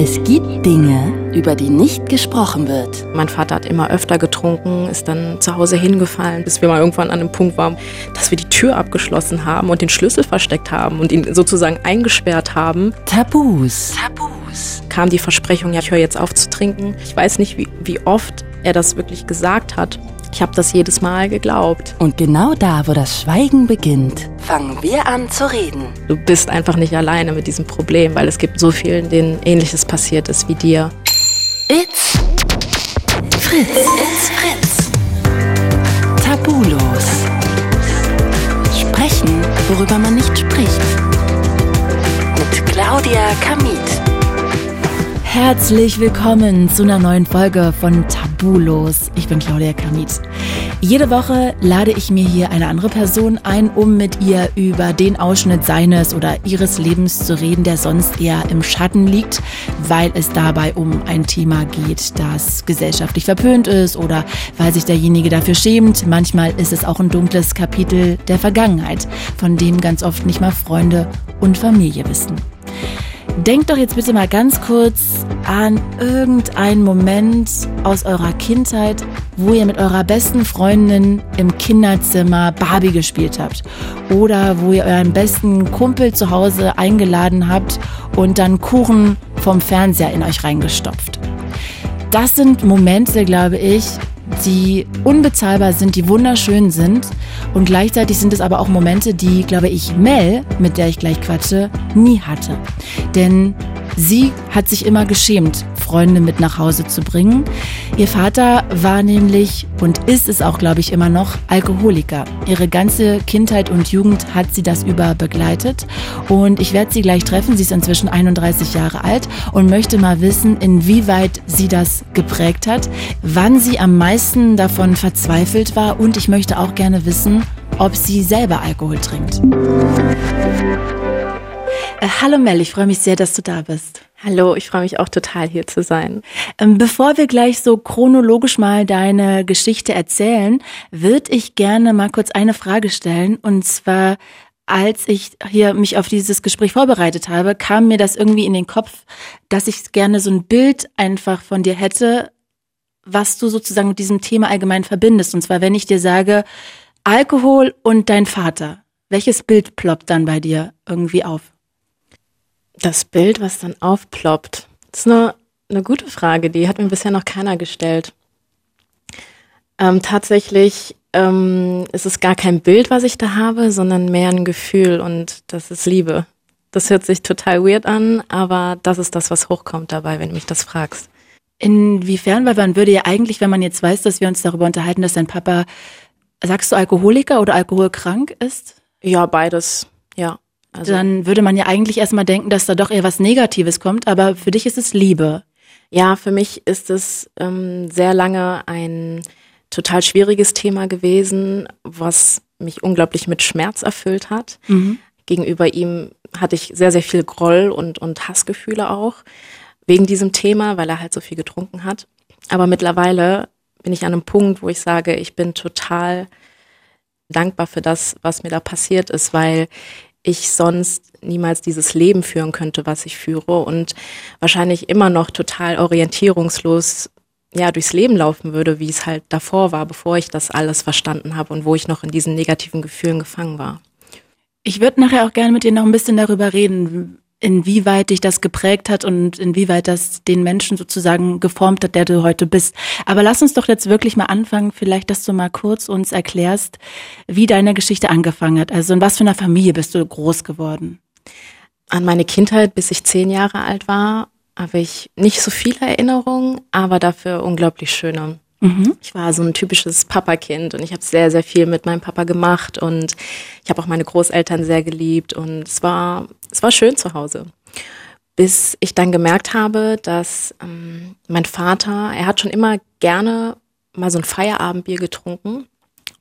Es gibt Dinge, über die nicht gesprochen wird. Mein Vater hat immer öfter getrunken, ist dann zu Hause hingefallen, bis wir mal irgendwann an einem Punkt waren, dass wir die Tür abgeschlossen haben und den Schlüssel versteckt haben und ihn sozusagen eingesperrt haben. Tabus. Tabus. Kam die Versprechung, ja, ich höre jetzt auf zu trinken. Ich weiß nicht, wie, wie oft er das wirklich gesagt hat. Ich habe das jedes Mal geglaubt. Und genau da, wo das Schweigen beginnt, fangen wir an zu reden. Du bist einfach nicht alleine mit diesem Problem, weil es gibt so vielen, denen ähnliches passiert ist wie dir. It's Fritz. It's Fritz. Tabulos. Sprechen, worüber man nicht spricht. Mit Claudia Kamit. Herzlich willkommen zu einer neuen Folge von Tabulos. Ich bin Claudia Kamit. Jede Woche lade ich mir hier eine andere Person ein, um mit ihr über den Ausschnitt seines oder ihres Lebens zu reden, der sonst eher im Schatten liegt, weil es dabei um ein Thema geht, das gesellschaftlich verpönt ist oder weil sich derjenige dafür schämt. Manchmal ist es auch ein dunkles Kapitel der Vergangenheit, von dem ganz oft nicht mal Freunde und Familie wissen. Denkt doch jetzt bitte mal ganz kurz an irgendeinen Moment aus eurer Kindheit, wo ihr mit eurer besten Freundin im Kinderzimmer Barbie gespielt habt. Oder wo ihr euren besten Kumpel zu Hause eingeladen habt und dann Kuchen vom Fernseher in euch reingestopft. Das sind Momente, glaube ich, die unbezahlbar sind, die wunderschön sind. Und gleichzeitig sind es aber auch Momente, die, glaube ich, Mel, mit der ich gleich quatsche, nie hatte. Denn sie hat sich immer geschämt, Freunde mit nach Hause zu bringen. Ihr Vater war nämlich und ist es auch, glaube ich, immer noch Alkoholiker. Ihre ganze Kindheit und Jugend hat sie das über begleitet. Und ich werde sie gleich treffen. Sie ist inzwischen 31 Jahre alt und möchte mal wissen, inwieweit sie das geprägt hat, wann sie am meisten davon verzweifelt war und ich möchte auch gerne wissen, ob sie selber Alkohol trinkt. Äh, hallo Mel, ich freue mich sehr, dass du da bist. Hallo, ich freue mich auch total hier zu sein. Ähm, bevor wir gleich so chronologisch mal deine Geschichte erzählen, würde ich gerne mal kurz eine Frage stellen. Und zwar, als ich hier mich auf dieses Gespräch vorbereitet habe, kam mir das irgendwie in den Kopf, dass ich gerne so ein Bild einfach von dir hätte, was du sozusagen mit diesem Thema allgemein verbindest. Und zwar, wenn ich dir sage, Alkohol und dein Vater. Welches Bild ploppt dann bei dir irgendwie auf? Das Bild, was dann aufploppt, das ist eine, eine gute Frage, die hat mir bisher noch keiner gestellt. Ähm, tatsächlich ähm, ist es gar kein Bild, was ich da habe, sondern mehr ein Gefühl und das ist Liebe. Das hört sich total weird an, aber das ist das, was hochkommt dabei, wenn du mich das fragst. Inwiefern, weil man würde ja eigentlich, wenn man jetzt weiß, dass wir uns darüber unterhalten, dass dein Papa, sagst du Alkoholiker oder alkoholkrank ist? Ja, beides, ja. Also, dann würde man ja eigentlich erstmal denken, dass da doch eher was Negatives kommt, aber für dich ist es Liebe. Ja, für mich ist es ähm, sehr lange ein total schwieriges Thema gewesen, was mich unglaublich mit Schmerz erfüllt hat. Mhm. Gegenüber ihm hatte ich sehr, sehr viel Groll und, und Hassgefühle auch wegen diesem Thema, weil er halt so viel getrunken hat. Aber mittlerweile bin ich an einem Punkt, wo ich sage, ich bin total dankbar für das, was mir da passiert ist, weil ich sonst niemals dieses Leben führen könnte, was ich führe und wahrscheinlich immer noch total orientierungslos ja durchs Leben laufen würde, wie es halt davor war, bevor ich das alles verstanden habe und wo ich noch in diesen negativen Gefühlen gefangen war. Ich würde nachher auch gerne mit dir noch ein bisschen darüber reden, inwieweit dich das geprägt hat und inwieweit das den Menschen sozusagen geformt hat, der du heute bist. Aber lass uns doch jetzt wirklich mal anfangen, vielleicht, dass du mal kurz uns erklärst, wie deine Geschichte angefangen hat. Also in was für einer Familie bist du groß geworden? An meine Kindheit, bis ich zehn Jahre alt war, habe ich nicht so viele Erinnerungen, aber dafür unglaublich schöne. Mhm. Ich war so ein typisches Papakind und ich habe sehr, sehr viel mit meinem Papa gemacht und ich habe auch meine Großeltern sehr geliebt und es war, es war schön zu Hause. Bis ich dann gemerkt habe, dass ähm, mein Vater, er hat schon immer gerne mal so ein Feierabendbier getrunken.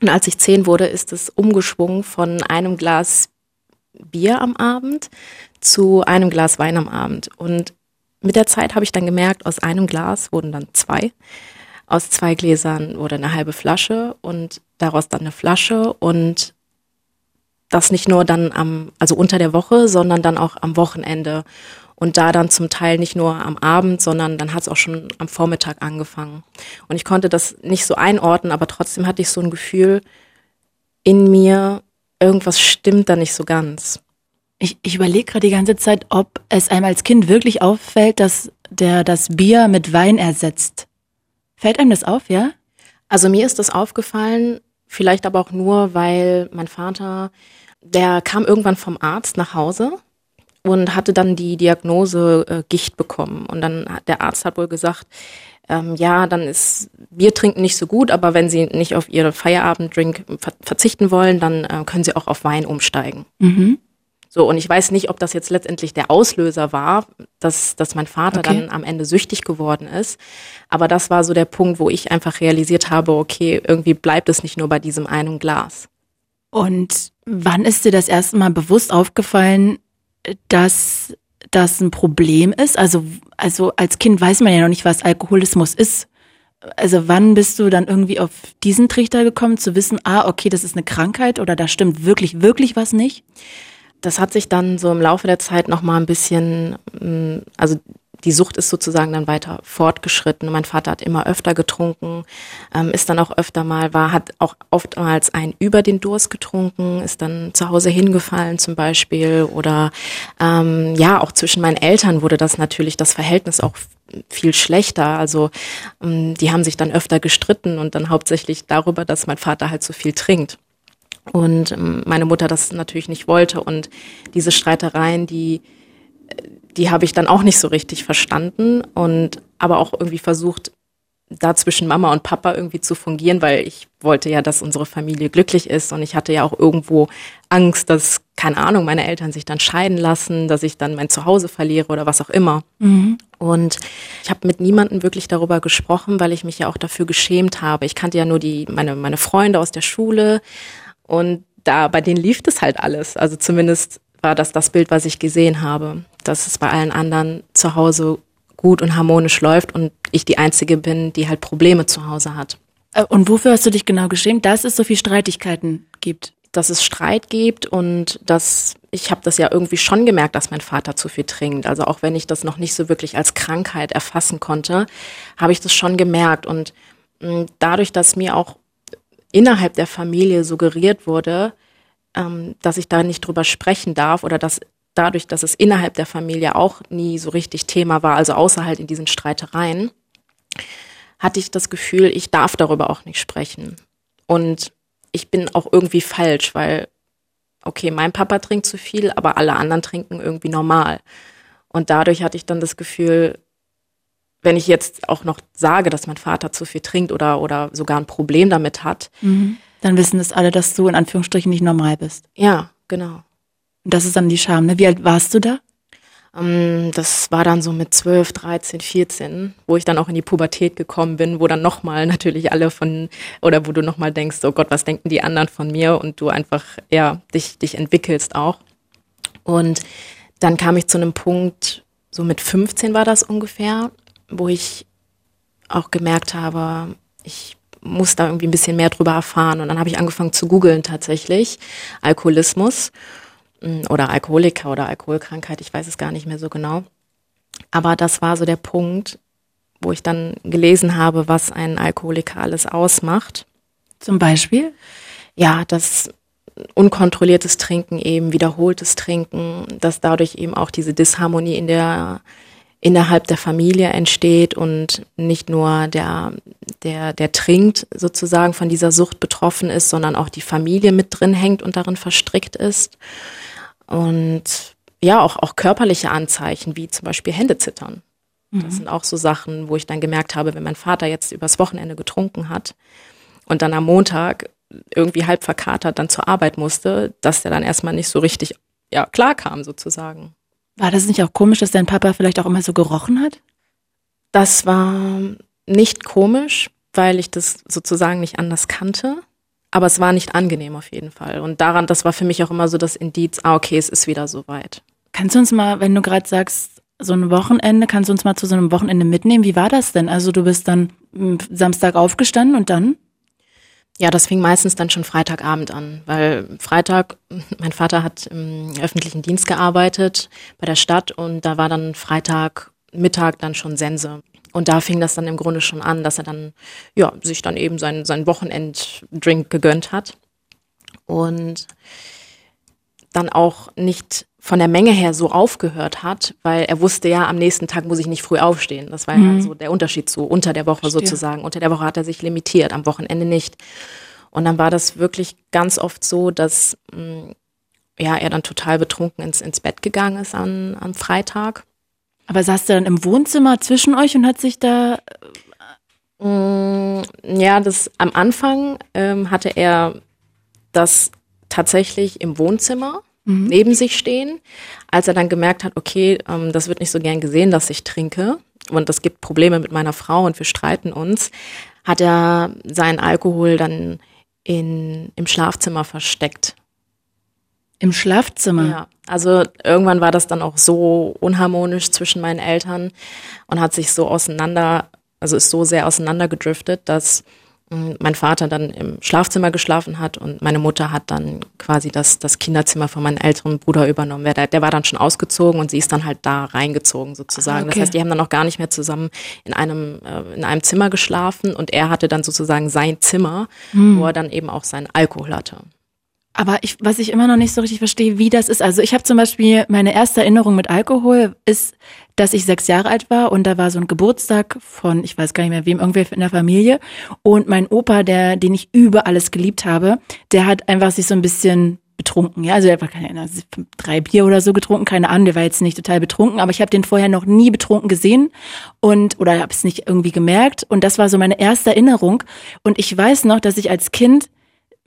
Und als ich zehn wurde, ist es umgeschwungen von einem Glas Bier am Abend zu einem Glas Wein am Abend. Und mit der Zeit habe ich dann gemerkt, aus einem Glas wurden dann zwei aus zwei Gläsern oder eine halbe Flasche und daraus dann eine Flasche und das nicht nur dann am, also unter der Woche, sondern dann auch am Wochenende. Und da dann zum Teil nicht nur am Abend, sondern dann hat es auch schon am Vormittag angefangen. Und ich konnte das nicht so einordnen, aber trotzdem hatte ich so ein Gefühl in mir, irgendwas stimmt da nicht so ganz. Ich, ich überlege gerade die ganze Zeit, ob es einem als Kind wirklich auffällt, dass der das Bier mit Wein ersetzt. Fällt einem das auf, ja? Also mir ist das aufgefallen, vielleicht aber auch nur, weil mein Vater, der kam irgendwann vom Arzt nach Hause und hatte dann die Diagnose äh, Gicht bekommen. Und dann hat der Arzt hat wohl gesagt, ähm, ja, dann ist Bier trinken nicht so gut, aber wenn Sie nicht auf Ihre Feierabenddrink ver verzichten wollen, dann äh, können Sie auch auf Wein umsteigen. Mhm. So, und ich weiß nicht, ob das jetzt letztendlich der Auslöser war, dass, dass mein Vater okay. dann am Ende süchtig geworden ist. Aber das war so der Punkt, wo ich einfach realisiert habe, okay, irgendwie bleibt es nicht nur bei diesem einen Glas. Und wann ist dir das erste Mal bewusst aufgefallen, dass das ein Problem ist? Also, also als Kind weiß man ja noch nicht, was Alkoholismus ist. Also wann bist du dann irgendwie auf diesen Trichter gekommen, zu wissen, ah, okay, das ist eine Krankheit oder da stimmt wirklich, wirklich was nicht? Das hat sich dann so im Laufe der Zeit noch mal ein bisschen, mm, also die Sucht ist sozusagen dann weiter fortgeschritten. Mein Vater hat immer öfter getrunken, ähm, ist dann auch öfter mal, war, hat auch oftmals ein über den Durst getrunken, ist dann zu Hause hingefallen zum Beispiel oder ähm, ja, auch zwischen meinen Eltern wurde das natürlich das Verhältnis auch viel schlechter. Also ähm, die haben sich dann öfter gestritten und dann hauptsächlich darüber, dass mein Vater halt so viel trinkt. Und ähm, meine Mutter das natürlich nicht wollte und diese Streitereien, die die habe ich dann auch nicht so richtig verstanden und aber auch irgendwie versucht, da zwischen Mama und Papa irgendwie zu fungieren, weil ich wollte ja, dass unsere Familie glücklich ist und ich hatte ja auch irgendwo Angst, dass, keine Ahnung, meine Eltern sich dann scheiden lassen, dass ich dann mein Zuhause verliere oder was auch immer. Mhm. Und ich habe mit niemandem wirklich darüber gesprochen, weil ich mich ja auch dafür geschämt habe. Ich kannte ja nur die, meine, meine Freunde aus der Schule und da, bei denen lief das halt alles. Also zumindest war das das Bild, was ich gesehen habe, dass es bei allen anderen zu Hause gut und harmonisch läuft und ich die Einzige bin, die halt Probleme zu Hause hat. Äh, und wofür hast du dich genau geschämt, dass es so viel Streitigkeiten gibt? Dass es Streit gibt und dass ich habe das ja irgendwie schon gemerkt, dass mein Vater zu viel trinkt. Also auch wenn ich das noch nicht so wirklich als Krankheit erfassen konnte, habe ich das schon gemerkt. Und dadurch, dass mir auch innerhalb der Familie suggeriert wurde, ähm, dass ich da nicht drüber sprechen darf oder dass dadurch, dass es innerhalb der Familie auch nie so richtig Thema war, also außer halt in diesen Streitereien, hatte ich das Gefühl, ich darf darüber auch nicht sprechen. Und ich bin auch irgendwie falsch, weil, okay, mein Papa trinkt zu viel, aber alle anderen trinken irgendwie normal. Und dadurch hatte ich dann das Gefühl, wenn ich jetzt auch noch sage, dass mein Vater zu viel trinkt oder, oder sogar ein Problem damit hat, mhm. Dann wissen es alle, dass du in Anführungsstrichen nicht normal bist. Ja, genau. Und das ist dann die Scham. Ne? Wie alt warst du da? Um, ähm, das war dann so mit 12, 13, 14, wo ich dann auch in die Pubertät gekommen bin, wo dann nochmal natürlich alle von, oder wo du nochmal denkst, oh Gott, was denken die anderen von mir und du einfach, ja, dich, dich entwickelst auch. Und dann kam ich zu einem Punkt, so mit 15 war das ungefähr, wo ich auch gemerkt habe, ich muss da irgendwie ein bisschen mehr drüber erfahren. Und dann habe ich angefangen zu googeln tatsächlich. Alkoholismus mm, oder Alkoholiker oder Alkoholkrankheit, ich weiß es gar nicht mehr so genau. Aber das war so der Punkt, wo ich dann gelesen habe, was ein Alkoholiker alles ausmacht. Zum Beispiel? Ja, das unkontrolliertes Trinken eben, wiederholtes Trinken, dass dadurch eben auch diese Disharmonie in der innerhalb der Familie entsteht und nicht nur der, der, der trinkt sozusagen von dieser Sucht betroffen ist, sondern auch die Familie mit drin hängt und darin verstrickt ist. Und ja, auch, auch körperliche Anzeichen, wie zum Beispiel Händezittern. Das mhm. sind auch so Sachen, wo ich dann gemerkt habe, wenn mein Vater jetzt übers Wochenende getrunken hat und dann am Montag irgendwie halb verkatert dann zur Arbeit musste, dass der dann erstmal nicht so richtig ja, klar kam sozusagen. War das nicht auch komisch, dass dein Papa vielleicht auch immer so gerochen hat? Das war nicht komisch, weil ich das sozusagen nicht anders kannte. Aber es war nicht angenehm auf jeden Fall. Und daran, das war für mich auch immer so das Indiz, ah, okay, es ist wieder soweit. Kannst du uns mal, wenn du gerade sagst, so ein Wochenende, kannst du uns mal zu so einem Wochenende mitnehmen? Wie war das denn? Also du bist dann Samstag aufgestanden und dann? Ja, das fing meistens dann schon Freitagabend an, weil Freitag, mein Vater hat im öffentlichen Dienst gearbeitet bei der Stadt und da war dann Freitagmittag dann schon Sense. Und da fing das dann im Grunde schon an, dass er dann, ja, sich dann eben seinen, seinen Wochenenddrink gegönnt hat. Und dann auch nicht von der Menge her so aufgehört hat, weil er wusste ja, am nächsten Tag muss ich nicht früh aufstehen. Das war mhm. ja so der Unterschied zu unter der Woche Verstehe. sozusagen. Unter der Woche hat er sich limitiert, am Wochenende nicht. Und dann war das wirklich ganz oft so, dass mh, mm, ja, er dann total betrunken ins, ins Bett gegangen ist an, am Freitag. Aber saß er dann im Wohnzimmer zwischen euch und hat sich da. Mh, mm, ja, das am Anfang ähm, hatte er das tatsächlich im Wohnzimmer mhm. neben sich stehen. Als er dann gemerkt hat, okay, ähm, das wird nicht so gern gesehen, dass ich trinke und das gibt Probleme mit meiner Frau und wir streiten uns, hat er seinen Alkohol dann in, im Schlafzimmer versteckt. Im Schlafzimmer? Ja, also irgendwann war das dann auch so unharmonisch zwischen meinen Eltern und hat sich so auseinander, also ist so sehr auseinandergedriftet, dass mein Vater dann im Schlafzimmer geschlafen hat und meine Mutter hat dann quasi das, das Kinderzimmer von meinem älteren Bruder übernommen. Der, der war dann schon ausgezogen und sie ist dann halt da reingezogen sozusagen. Okay. Das heißt, die haben dann auch gar nicht mehr zusammen in einem, äh, in einem Zimmer geschlafen und er hatte dann sozusagen sein Zimmer, hm. wo er dann eben auch seinen Alkohol hatte. Aber ich, was ich immer noch nicht so richtig verstehe, wie das ist. Also ich habe zum Beispiel meine erste Erinnerung mit Alkohol ist, dass ich sechs Jahre alt war und da war so ein Geburtstag von, ich weiß gar nicht mehr wem, irgendwer in der Familie. Und mein Opa, der, den ich über alles geliebt habe, der hat einfach sich so ein bisschen betrunken. Ja, also er war keine Ahnung, drei Bier oder so getrunken, keine Ahnung, der war jetzt nicht total betrunken, aber ich habe den vorher noch nie betrunken gesehen und oder habe es nicht irgendwie gemerkt und das war so meine erste Erinnerung und ich weiß noch, dass ich als Kind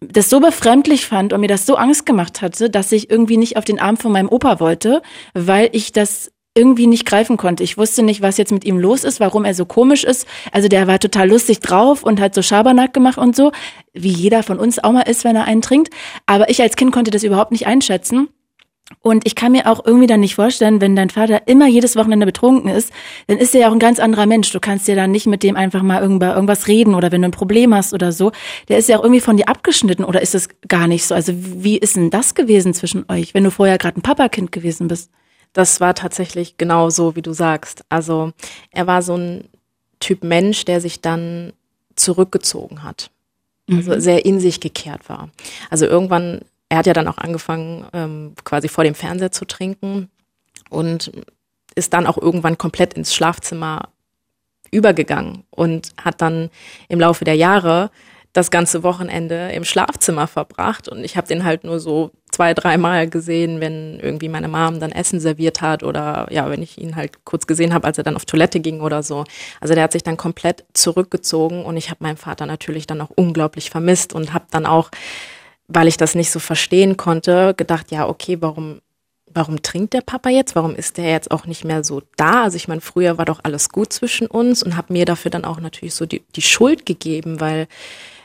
das so befremdlich fand und mir das so Angst gemacht hatte, dass ich irgendwie nicht auf den Arm von meinem Opa wollte, weil ich das irgendwie nicht greifen konnte. Ich wusste nicht, was jetzt mit ihm los ist, warum er so komisch ist. Also der war total lustig drauf und hat so Schabernack gemacht und so, wie jeder von uns auch mal ist, wenn er einen trinkt. Aber ich als Kind konnte das überhaupt nicht einschätzen. Und ich kann mir auch irgendwie dann nicht vorstellen, wenn dein Vater immer jedes Wochenende betrunken ist, dann ist er ja auch ein ganz anderer Mensch. Du kannst ja dann nicht mit dem einfach mal irgendwas reden oder wenn du ein Problem hast oder so. Der ist ja auch irgendwie von dir abgeschnitten oder ist es gar nicht so? Also wie ist denn das gewesen zwischen euch, wenn du vorher gerade ein Papakind gewesen bist? Das war tatsächlich genau so, wie du sagst. Also er war so ein Typ Mensch, der sich dann zurückgezogen hat. Also mhm. sehr in sich gekehrt war. Also irgendwann er hat ja dann auch angefangen, ähm, quasi vor dem Fernseher zu trinken und ist dann auch irgendwann komplett ins Schlafzimmer übergegangen und hat dann im Laufe der Jahre das ganze Wochenende im Schlafzimmer verbracht und ich habe den halt nur so zwei, dreimal gesehen, wenn irgendwie meine Mom dann Essen serviert hat oder ja, wenn ich ihn halt kurz gesehen habe, als er dann auf Toilette ging oder so. Also der hat sich dann komplett zurückgezogen und ich habe meinen Vater natürlich dann auch unglaublich vermisst und habe dann auch weil ich das nicht so verstehen konnte, gedacht, ja, okay, warum, warum trinkt der Papa jetzt? Warum ist der jetzt auch nicht mehr so da? Also ich meine, früher war doch alles gut zwischen uns und habe mir dafür dann auch natürlich so die, die Schuld gegeben, weil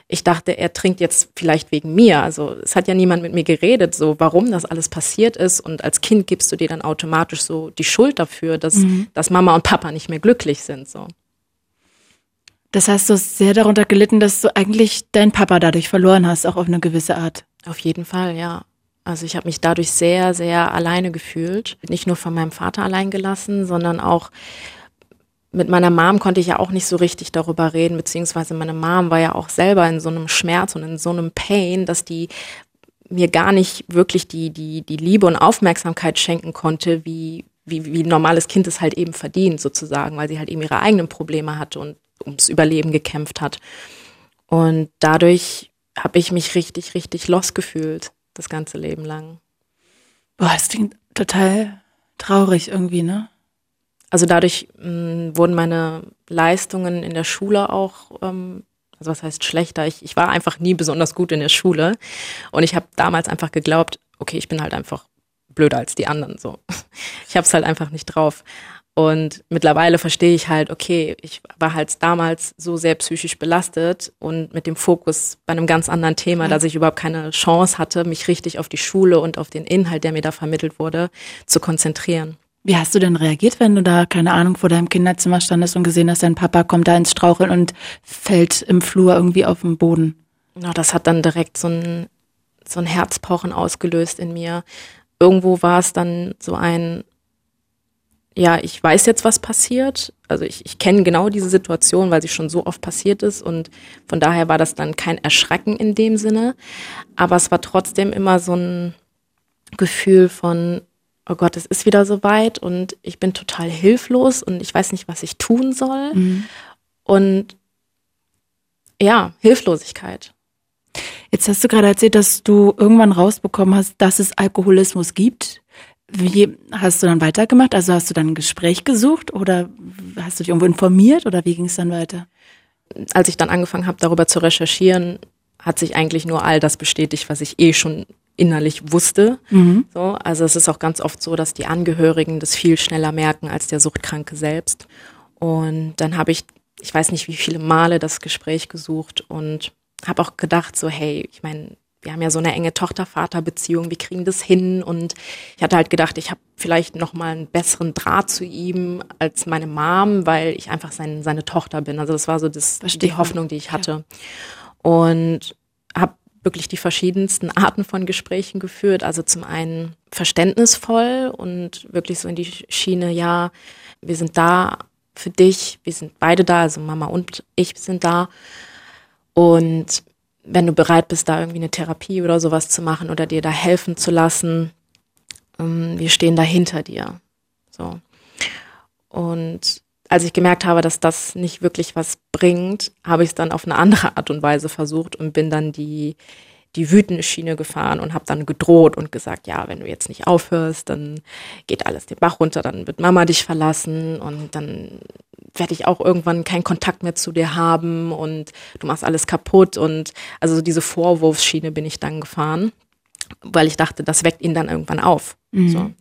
ich dachte, er trinkt jetzt vielleicht wegen mir. Also es hat ja niemand mit mir geredet, so warum das alles passiert ist. Und als Kind gibst du dir dann automatisch so die Schuld dafür, dass, mhm. dass Mama und Papa nicht mehr glücklich sind. So. Das heißt, du hast sehr darunter gelitten, dass du eigentlich deinen Papa dadurch verloren hast, auch auf eine gewisse Art. Auf jeden Fall, ja. Also ich habe mich dadurch sehr, sehr alleine gefühlt. Nicht nur von meinem Vater allein gelassen, sondern auch mit meiner Mom konnte ich ja auch nicht so richtig darüber reden, beziehungsweise meine Mom war ja auch selber in so einem Schmerz und in so einem Pain, dass die mir gar nicht wirklich die, die, die Liebe und Aufmerksamkeit schenken konnte, wie, wie, wie ein normales Kind es halt eben verdient, sozusagen, weil sie halt eben ihre eigenen Probleme hatte und ums Überleben gekämpft hat. Und dadurch habe ich mich richtig, richtig los gefühlt, das ganze Leben lang. Boah, es klingt total traurig irgendwie, ne? Also dadurch mh, mm, wurden meine Leistungen in der Schule auch, ähm, also was heißt schlechter? Ich, ich war einfach nie besonders gut in der Schule und ich habe damals einfach geglaubt, okay, ich bin halt einfach blöder als die anderen so. Ich habe es halt einfach nicht drauf. Und mittlerweile verstehe ich halt, okay, ich war halt damals so sehr psychisch belastet und mit dem Fokus bei einem ganz anderen Thema, dass ich überhaupt keine Chance hatte, mich richtig auf die Schule und auf den Inhalt, der mir da vermittelt wurde, zu konzentrieren. Wie hast du denn reagiert, wenn du da, keine Ahnung, vor deinem Kinderzimmer standest und gesehen hast, dein Papa kommt da ins Straucheln und fällt im Flur irgendwie auf den Boden? na, das hat dann direkt so ein, so ein Herzpochen ausgelöst in mir. Irgendwo war es dann so ein, ja, ich weiß jetzt, was passiert. Also ich, ich kenne genau diese Situation, weil sie schon so oft passiert ist und von daher war das dann kein Erschrecken in dem Sinne. Aber es war trotzdem immer so ein Gefühl von, oh Gott, es ist wieder so weit und ich bin total hilflos und ich weiß nicht, was ich tun soll. Mhm. Und ja, Hilflosigkeit. Jetzt hast du gerade erzählt, dass du irgendwann rausbekommen hast, dass es Alkoholismus gibt. Wie hast du dann weitergemacht? Also hast du dann ein Gespräch gesucht oder hast du dich irgendwo informiert oder wie ging es dann weiter? Als ich dann angefangen habe, darüber zu recherchieren, hat sich eigentlich nur all das bestätigt, was ich eh schon innerlich wusste. Mhm. So, also es ist auch ganz oft so, dass die Angehörigen das viel schneller merken als der Suchtkranke selbst. Und dann habe ich, ich weiß nicht, wie viele Male das Gespräch gesucht und habe auch gedacht, so hey, ich meine, wir haben ja so eine enge Tochter-Vater-Beziehung, wir kriegen das hin und ich hatte halt gedacht, ich habe vielleicht noch mal einen besseren Draht zu ihm als meine Mom, weil ich einfach sein, seine Tochter bin. Also das war so das, die Hoffnung, die ich hatte. Ja. Und habe wirklich die verschiedensten Arten von Gesprächen geführt. Also zum einen verständnisvoll und wirklich so in die Schiene, ja, wir sind da für dich, wir sind beide da, also Mama und ich sind da. Und wenn du bereit bist, da irgendwie eine Therapie oder sowas zu machen oder dir da helfen zu lassen, ähm, wir stehen da hinter dir. So. Und als ich gemerkt habe, dass das nicht wirklich was bringt, habe ich es dann auf eine andere Art und Weise versucht und bin dann die, die wütende Schiene gefahren und habe dann gedroht und gesagt, ja, wenn du jetzt nicht aufhörst, dann geht alles den Bach runter, dann wird Mama dich verlassen und dann werde ich auch irgendwann keinen Kontakt mehr zu dir haben und du machst alles kaputt und also diese Vorwurfsschiene bin ich dann gefahren, weil ich dachte, das weckt ihn dann irgendwann auf. Mhm. So.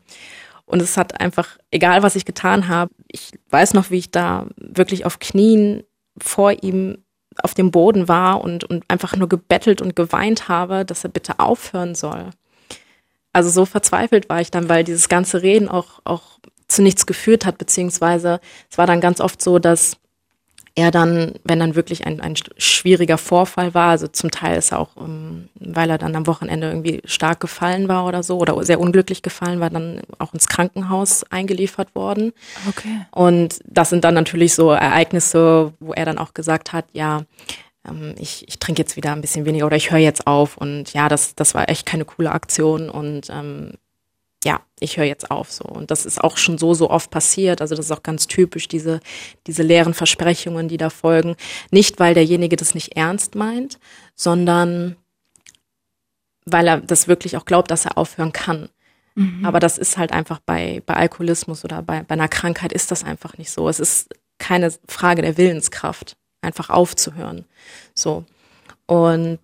Und es hat einfach, egal was ich getan habe, ich weiß noch, wie ich da wirklich auf Knien vor ihm auf dem Boden war und, und einfach nur gebettelt und geweint habe, dass er bitte aufhören soll. Also so verzweifelt war ich dann, weil dieses ganze Reden auch, auch zu nichts geführt hat, beziehungsweise es war dann ganz oft so, dass er dann, wenn dann wirklich ein, ein schwieriger Vorfall war, also zum Teil ist er auch, ähm, weil er dann am Wochenende irgendwie stark gefallen war oder so oder sehr unglücklich gefallen war, dann auch ins Krankenhaus eingeliefert worden. Okay. Und das sind dann natürlich so Ereignisse, wo er dann auch gesagt hat, ja, ähm, ich, ich trinke jetzt wieder ein bisschen weniger oder ich höre jetzt auf und ja, das, das war echt keine coole Aktion und ähm, ja, ich höre jetzt auf so. Und das ist auch schon so, so oft passiert. Also das ist auch ganz typisch, diese, diese leeren Versprechungen, die da folgen. Nicht, weil derjenige das nicht ernst meint, sondern weil er das wirklich auch glaubt, dass er aufhören kann. Mhm. Aber das ist halt einfach bei, bei Alkoholismus oder bei, bei einer Krankheit ist das einfach nicht so. Es ist keine Frage der Willenskraft, einfach aufzuhören. So. Und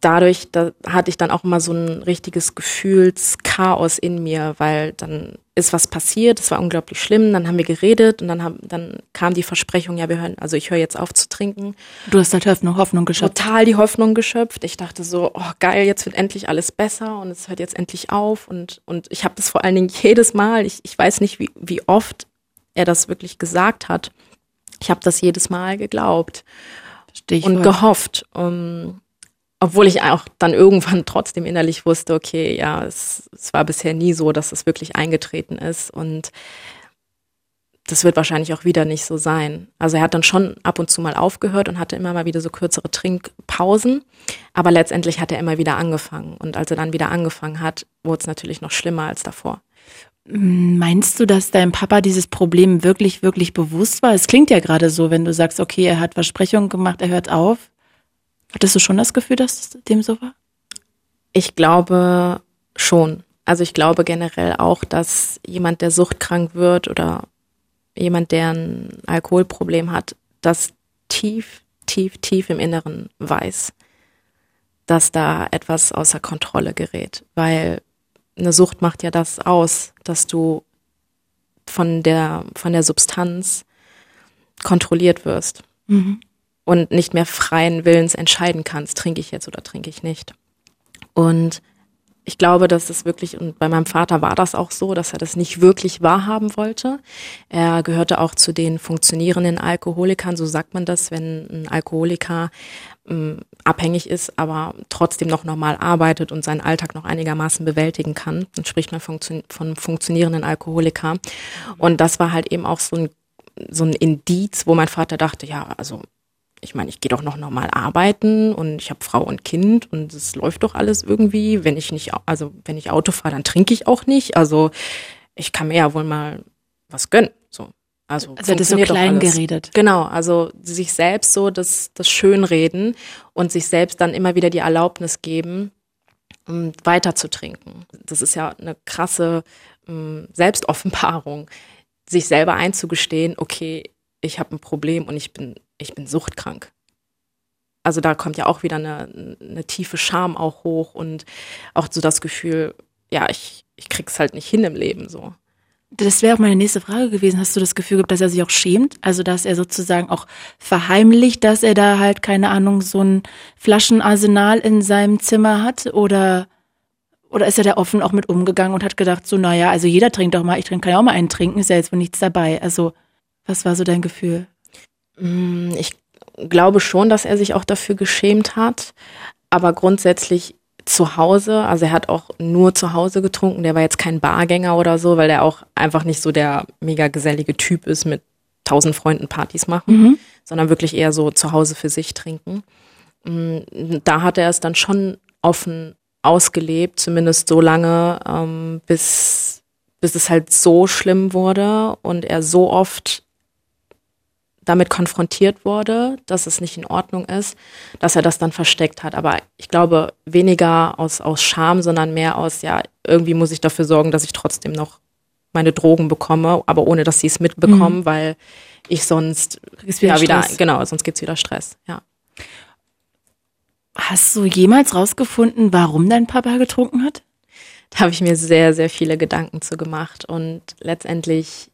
dadurch da hatte ich dann auch immer so ein richtiges Gefühlschaos in mir, weil dann ist was passiert, es war unglaublich schlimm, dann haben wir geredet und dann haben, dann kam die Versprechung, ja, wir hören, also ich höre jetzt auf zu trinken. Du hast halt Hoffnung, Hoffnung geschöpft. Total die Hoffnung geschöpft. Ich dachte so, oh geil, jetzt wird endlich alles besser und es hört jetzt endlich auf und, und ich habe das vor allen Dingen jedes Mal, ich, ich weiß nicht, wie, wie oft er das wirklich gesagt hat. Ich habe das jedes Mal geglaubt Stichwort. und gehofft. Um, obwohl ich auch dann irgendwann trotzdem innerlich wusste, okay, ja, es, es war bisher nie so, dass es wirklich eingetreten ist und das wird wahrscheinlich auch wieder nicht so sein. Also er hat dann schon ab und zu mal aufgehört und hatte immer mal wieder so kürzere Trinkpausen, aber letztendlich hat er immer wieder angefangen und als er dann wieder angefangen hat, wurde es natürlich noch schlimmer als davor. Meinst du, dass dein Papa dieses Problem wirklich, wirklich bewusst war? Es klingt ja gerade so, wenn du sagst, okay, er hat Versprechungen gemacht, er hört auf. Hattest du schon das Gefühl, dass es dem so war? Ich glaube schon. Also ich glaube generell auch, dass jemand, der suchtkrank wird oder jemand, der ein Alkoholproblem hat, das tief, tief, tief im Inneren weiß, dass da etwas außer Kontrolle gerät. Weil eine Sucht macht ja das aus, dass du von der, von der Substanz kontrolliert wirst. Mhm und nicht mehr freien Willens entscheiden kannst, trinke ich jetzt oder trinke ich nicht. Und ich glaube, dass es wirklich, und bei meinem Vater war das auch so, dass er das nicht wirklich wahrhaben wollte. Er gehörte auch zu den funktionierenden Alkoholikern, so sagt man das, wenn ein Alkoholiker ähm, abhängig ist, aber trotzdem noch normal arbeitet und seinen Alltag noch einigermaßen bewältigen kann. Dann spricht man von, funktionierenden Alkoholiker. Und das war halt eben auch so ein, so ein Indiz, wo mein Vater dachte, ja, also ich meine, ich gehe doch noch normal arbeiten und ich habe Frau und Kind und es läuft doch alles irgendwie. Wenn ich nicht, also wenn ich Auto fahre, dann trinke ich auch nicht. Also ich kann mir ja wohl mal was gönnen. So. Also, also das so klein geredet. Genau, also sich selbst so das, das Schönreden und sich selbst dann immer wieder die Erlaubnis geben, um weiter zu trinken. Das ist ja eine krasse um, Selbstoffenbarung, sich selber einzugestehen, okay, ich habe ein Problem und ich bin ich bin suchtkrank. Also da kommt ja auch wieder eine, eine tiefe Scham auch hoch und auch so das Gefühl, ja, ich, ich krieg's halt nicht hin im Leben so. Das wäre auch meine nächste Frage gewesen. Hast du das Gefühl gehabt, dass er sich auch schämt? Also, dass er sozusagen auch verheimlicht, dass er da halt, keine Ahnung, so ein Flaschenarsenal in seinem Zimmer hat? Oder, oder ist er da offen auch mit umgegangen und hat gedacht, so, naja, also jeder trinkt doch mal, ich trinke, kann ja auch mal einen trinken, ist ja jetzt wohl nichts dabei. Also, was war so dein Gefühl? Mm, ich glaube schon, dass er sich auch dafür geschämt hat, aber grundsätzlich zu Hause, also er hat auch nur zu Hause getrunken, der war jetzt kein Bargänger oder so, weil der auch einfach nicht so der mega gesellige Typ ist mit tausend Freunden Partys machen, mhm. sondern wirklich eher so zu Hause für sich trinken. Mm, da hat er es dann schon offen ausgelebt, zumindest so lange, ähm, bis, bis es halt so schlimm wurde und er so oft damit konfrontiert wurde, dass es nicht in Ordnung ist, dass er das dann versteckt hat. Aber ich glaube, weniger aus, aus Scham, sondern mehr aus, ja, irgendwie muss ich dafür sorgen, dass ich trotzdem noch meine Drogen bekomme, aber ohne, dass sie es mitbekommen, mhm. weil ich sonst wieder ja wieder, genau, sonst gibt's wieder Stress, ja. Hast du jemals rausgefunden, warum dein Papa getrunken hat? Da habe ich mir sehr, sehr viele Gedanken zu gemacht und letztendlich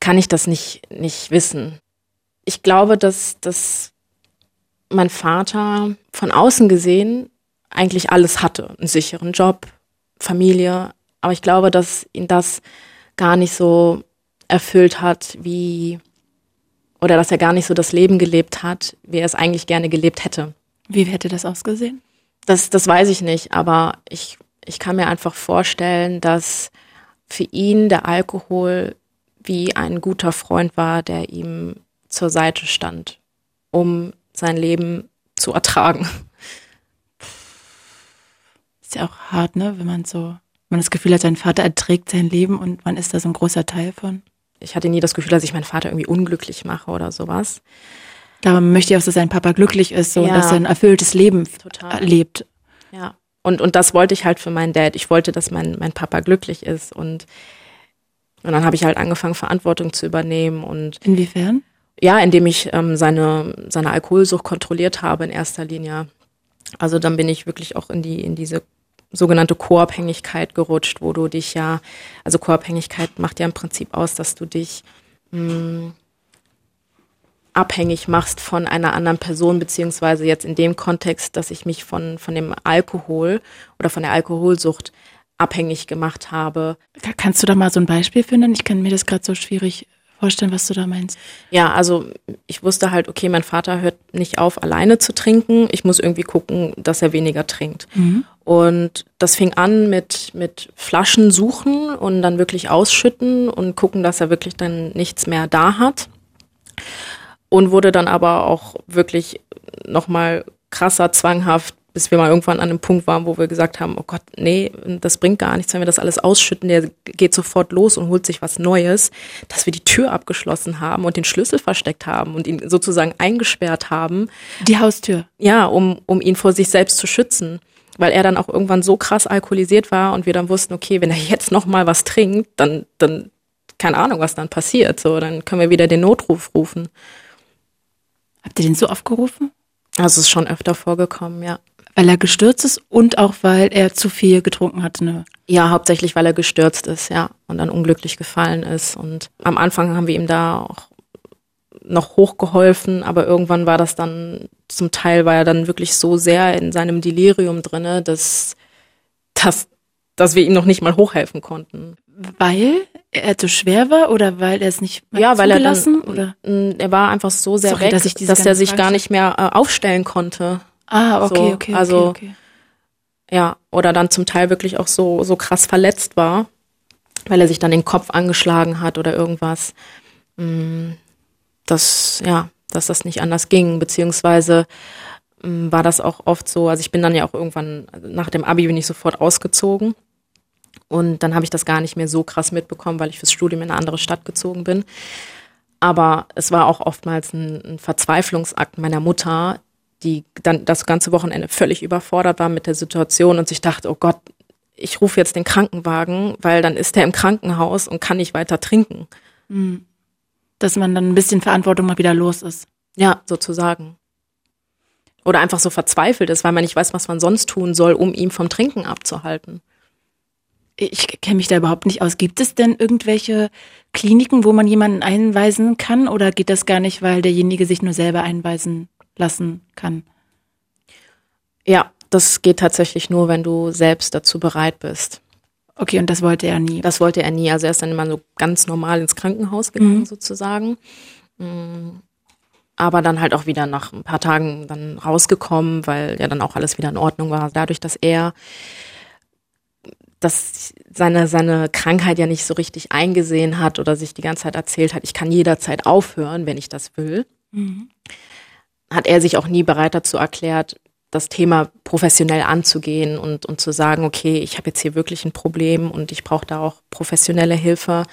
kann ich das nicht, nicht wissen ich glaube, dass, dass mein Vater von außen gesehen eigentlich alles hatte. Einen sicheren Job, Familie. Aber ich glaube, dass ihn das gar nicht so erfüllt hat, wie, oder dass er gar nicht so das Leben gelebt hat, wie er es eigentlich gerne gelebt hätte. Wie hätte das ausgesehen? Das, das weiß ich nicht, aber ich, ich kann mir einfach vorstellen, dass für ihn der Alkohol wie ein guter Freund war, der ihm zur Seite stand, um sein Leben zu ertragen. Ist ja auch hart, ne, wenn man so, man das Gefühl hat, sein Vater erträgt sein Leben und man ist da so ein großer Teil von. Ich hatte nie das Gefühl, dass ich meinen Vater irgendwie unglücklich mache oder sowas. Da möchte ich auch, dass sein Papa glücklich ist so, ja. dass er ein erfülltes Leben Total. lebt. Ja. Und, und das wollte ich halt für meinen Dad. Ich wollte, dass mein, mein Papa glücklich ist. Und, und dann habe ich halt angefangen, Verantwortung zu übernehmen. Und Inwiefern? Ja, indem ich ähm, seine, seine Alkoholsucht kontrolliert habe in erster Linie. Also dann bin ich wirklich auch in die, in diese sogenannte Co-Abhängigkeit gerutscht, wo du dich ja, also Co-Abhängigkeit macht ja im Prinzip aus, dass du dich mh, hm, abhängig machst von einer anderen Person, beziehungsweise jetzt in dem Kontext, dass ich mich von, von dem Alkohol oder von der Alkoholsucht abhängig gemacht habe. Kannst du da mal so ein Beispiel finden? Ich kann mir das gerade so schwierig vorstellen, was du da meinst. Ja, also ich wusste halt, okay, mein Vater hört nicht auf, alleine zu trinken. Ich muss irgendwie gucken, dass er weniger trinkt. Mhm. Und das fing an mit, mit Flaschen suchen und dann wirklich ausschütten und gucken, dass er wirklich dann nichts mehr da hat. Und wurde dann aber auch wirklich nochmal krasser, zwanghaft bis wir mal irgendwann an einem Punkt waren, wo wir gesagt haben, oh Gott, nee, das bringt gar nichts, wenn wir das alles ausschütten, der geht sofort los und holt sich was Neues, dass wir die Tür abgeschlossen haben und den Schlüssel versteckt haben und ihn sozusagen eingesperrt haben. Die Haustür. Ja, um, um ihn vor sich selbst zu schützen. Weil er dann auch irgendwann so krass alkoholisiert war und wir dann wussten, okay, wenn er jetzt noch mal was trinkt, dann, dann, keine Ahnung, was dann passiert. So, dann können wir wieder den Notruf rufen. Habt ihr den so oft gerufen? Also es ist schon öfter vorgekommen, ja. Weil er gestürzt ist und auch weil er zu viel getrunken hat, ne? Ja, hauptsächlich weil er gestürzt ist, ja, und dann unglücklich gefallen ist. Und am Anfang haben wir ihm da auch noch hochgeholfen, aber irgendwann war das dann, zum Teil war er dann wirklich so sehr in seinem Delirium drinne, dass, dass dass wir ihm noch nicht mal hochhelfen konnten. Weil er zu schwer war oder weil er es nicht mehr ja, weil er dann, oder er war einfach so sehr Sorry, weg, dass, dass er sich gar nicht mehr äh, aufstellen konnte. Ah, okay, so, okay, also, okay, okay. Ja, oder dann zum Teil wirklich auch so so krass verletzt war, weil er sich dann den Kopf angeschlagen hat oder irgendwas. Mm, das ja, dass das nicht anders ging, beziehungsweise mm, war das auch oft so, also ich bin dann ja auch irgendwann, nach dem Abi bin ich sofort ausgezogen. Und dann habe ich das gar nicht mehr so krass mitbekommen, weil ich fürs Studium in eine andere Stadt gezogen bin. Aber es war auch oftmals ein, ein Verzweiflungsakt meiner Mutter, die dann das ganze Wochenende völlig überfordert war mit der Situation und sich dachte, oh Gott, ich rufe jetzt den Krankenwagen, weil dann ist er im Krankenhaus und kann nicht weiter trinken. Mhm dass man dann ein bisschen Verantwortung mal wieder los ist. Ja, sozusagen. Oder einfach so verzweifelt ist, weil man nicht weiß, was man sonst tun soll, um ihn vom Trinken abzuhalten. Ich kenne mich da überhaupt nicht aus. Gibt es denn irgendwelche Kliniken, wo man jemanden einweisen kann oder geht das gar nicht, weil derjenige sich nur selber einweisen lassen kann? Ja, das geht tatsächlich nur, wenn du selbst dazu bereit bist. Okay, und das wollte er nie. Das wollte er nie. Also er ist dann immer so ganz normal ins Krankenhaus gegangen, mhm. sozusagen. Mm. Aber dann halt auch wieder nach ein paar Tagen dann rausgekommen, weil ja dann auch alles wieder in Ordnung war. Dadurch, dass er dass seine, seine Krankheit ja nicht so richtig eingesehen hat oder sich die ganze Zeit erzählt hat, ich kann jederzeit aufhören, wenn ich das will, mhm. Hat er sich auch nie bereit dazu erklärt, das Thema professionell anzugehen und, und zu sagen, okay, ich habe jetzt hier wirklich ein Problem und ich brauche da auch professionelle Hilfe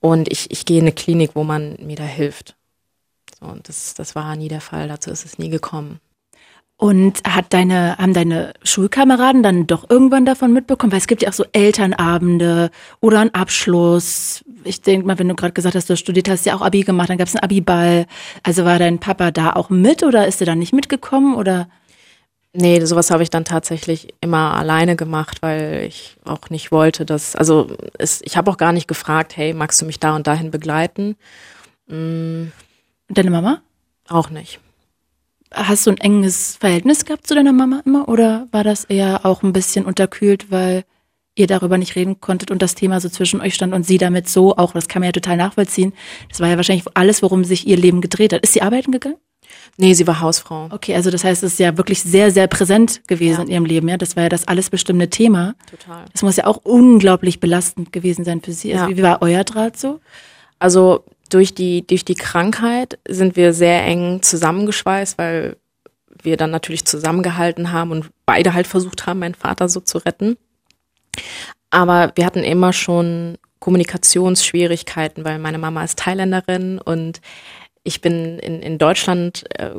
und ich, ich gehe in eine Klinik, wo man mir da hilft. So, und das, das war nie der Fall, dazu ist es nie gekommen. Und hat deine, haben deine Schulkameraden dann doch irgendwann davon mitbekommen? Weil es gibt ja auch so Elternabende oder einen Abschluss. Ich denke mal, wenn du gerade gesagt hast, du studiert hast, ja auch Abi gemacht, dann gab es einen Abiball. Also war dein Papa da auch mit oder ist er dann nicht mitgekommen oder? Nee, sowas habe ich dann tatsächlich immer alleine gemacht, weil ich auch nicht wollte, dass, also es, ich habe auch gar nicht gefragt, hey, magst du mich da und dahin begleiten? Mhm. Deine Mama? Auch nicht. Hast du ein enges Verhältnis gehabt zu deiner Mama immer oder war das eher auch ein bisschen unterkühlt, weil ihr darüber nicht reden konntet und das Thema so zwischen euch stand und sie damit so auch, das kann man ja total nachvollziehen. Das war ja wahrscheinlich alles, worum sich ihr Leben gedreht hat. Ist sie arbeiten gegangen? Nee, sie war Hausfrau. Okay, also das heißt, es ist ja wirklich sehr, sehr präsent gewesen ja. in ihrem Leben, ja. Das war ja das alles bestimmte Thema. Total. Das muss ja auch unglaublich belastend gewesen sein für sie. Also ja. wie war euer Draht so? Also durch die, durch die Krankheit sind wir sehr eng zusammengeschweißt, weil wir dann natürlich zusammengehalten haben und beide halt versucht haben, meinen Vater so zu retten. Aber wir hatten immer schon Kommunikationsschwierigkeiten, weil meine Mama ist Thailänderin und ich bin in, in Deutschland äh,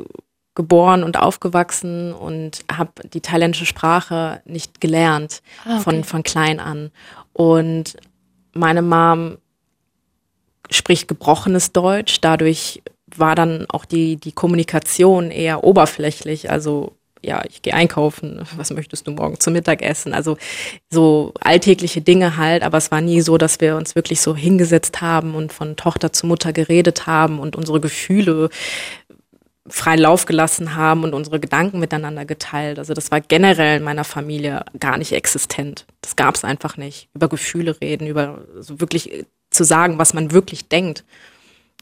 geboren und aufgewachsen und habe die thailändische Sprache nicht gelernt ah, okay. von, von klein an. Und meine Mom spricht gebrochenes Deutsch, dadurch war dann auch die, die Kommunikation eher oberflächlich, also ja, ich gehe einkaufen, was möchtest du morgen zum Mittagessen? Also so alltägliche Dinge halt, aber es war nie so, dass wir uns wirklich so hingesetzt haben und von Tochter zu Mutter geredet haben und unsere Gefühle freien Lauf gelassen haben und unsere Gedanken miteinander geteilt. Also das war generell in meiner Familie gar nicht existent. Das gab es einfach nicht. Über Gefühle reden, über so wirklich zu sagen, was man wirklich denkt.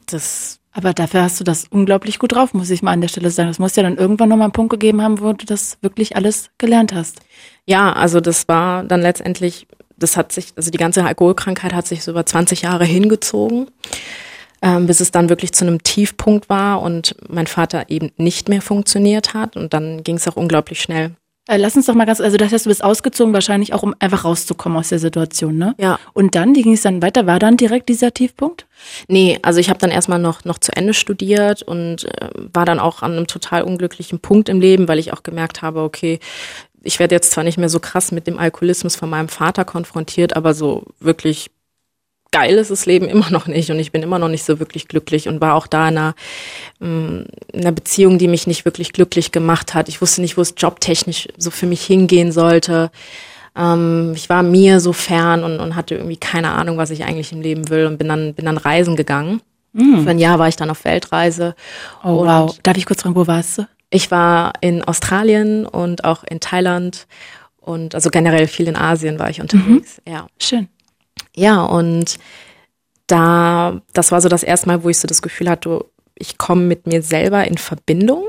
Das aber dafür hast du das unglaublich gut drauf, muss ich mal an der Stelle sagen. Das muss ja dann irgendwann nochmal einen Punkt gegeben haben, wo du das wirklich alles gelernt hast. Ja, also das war dann letztendlich, das hat sich, also die ganze Alkoholkrankheit hat sich so über 20 Jahre hingezogen, ähm, bis es dann wirklich zu einem Tiefpunkt war und mein Vater eben nicht mehr funktioniert hat. Und dann ging es auch unglaublich schnell. Äh, lass uns doch mal ganz, also das heißt, du bist ausgezogen wahrscheinlich auch, um einfach rauszukommen aus der Situation, ne? Ja. Und dann, wie ging es dann weiter? War dann direkt dieser Tiefpunkt? Nee, also ich habe dann erstmal noch, noch zu Ende studiert und äh, war dann auch an einem total unglücklichen Punkt im Leben, weil ich auch gemerkt habe, okay, ich werde jetzt zwar nicht mehr so krass mit dem Alkoholismus von meinem Vater konfrontiert, aber so wirklich geil ist das Leben immer noch nicht und ich bin immer noch nicht so wirklich glücklich und war auch da in einer, mm, in einer Beziehung, die mich nicht wirklich glücklich gemacht hat. Ich wusste nicht, wo es jobtechnisch so für mich hingehen sollte. Ähm, ich war mir so fern und, und hatte irgendwie keine Ahnung, was ich eigentlich im Leben will und bin dann, bin dann reisen gegangen. Mhm. Für ein Jahr war ich dann auf Weltreise. Oh, wow. Darf ich kurz fragen, wo warst du? Ich war in Australien und auch in Thailand Und also generell viel in Asien war ich unterwegs. Mhm. Ja. Schön. Ja, und da, das war so das erste Mal, wo ich so das Gefühl hatte, ich komme mit mir selber in Verbindung.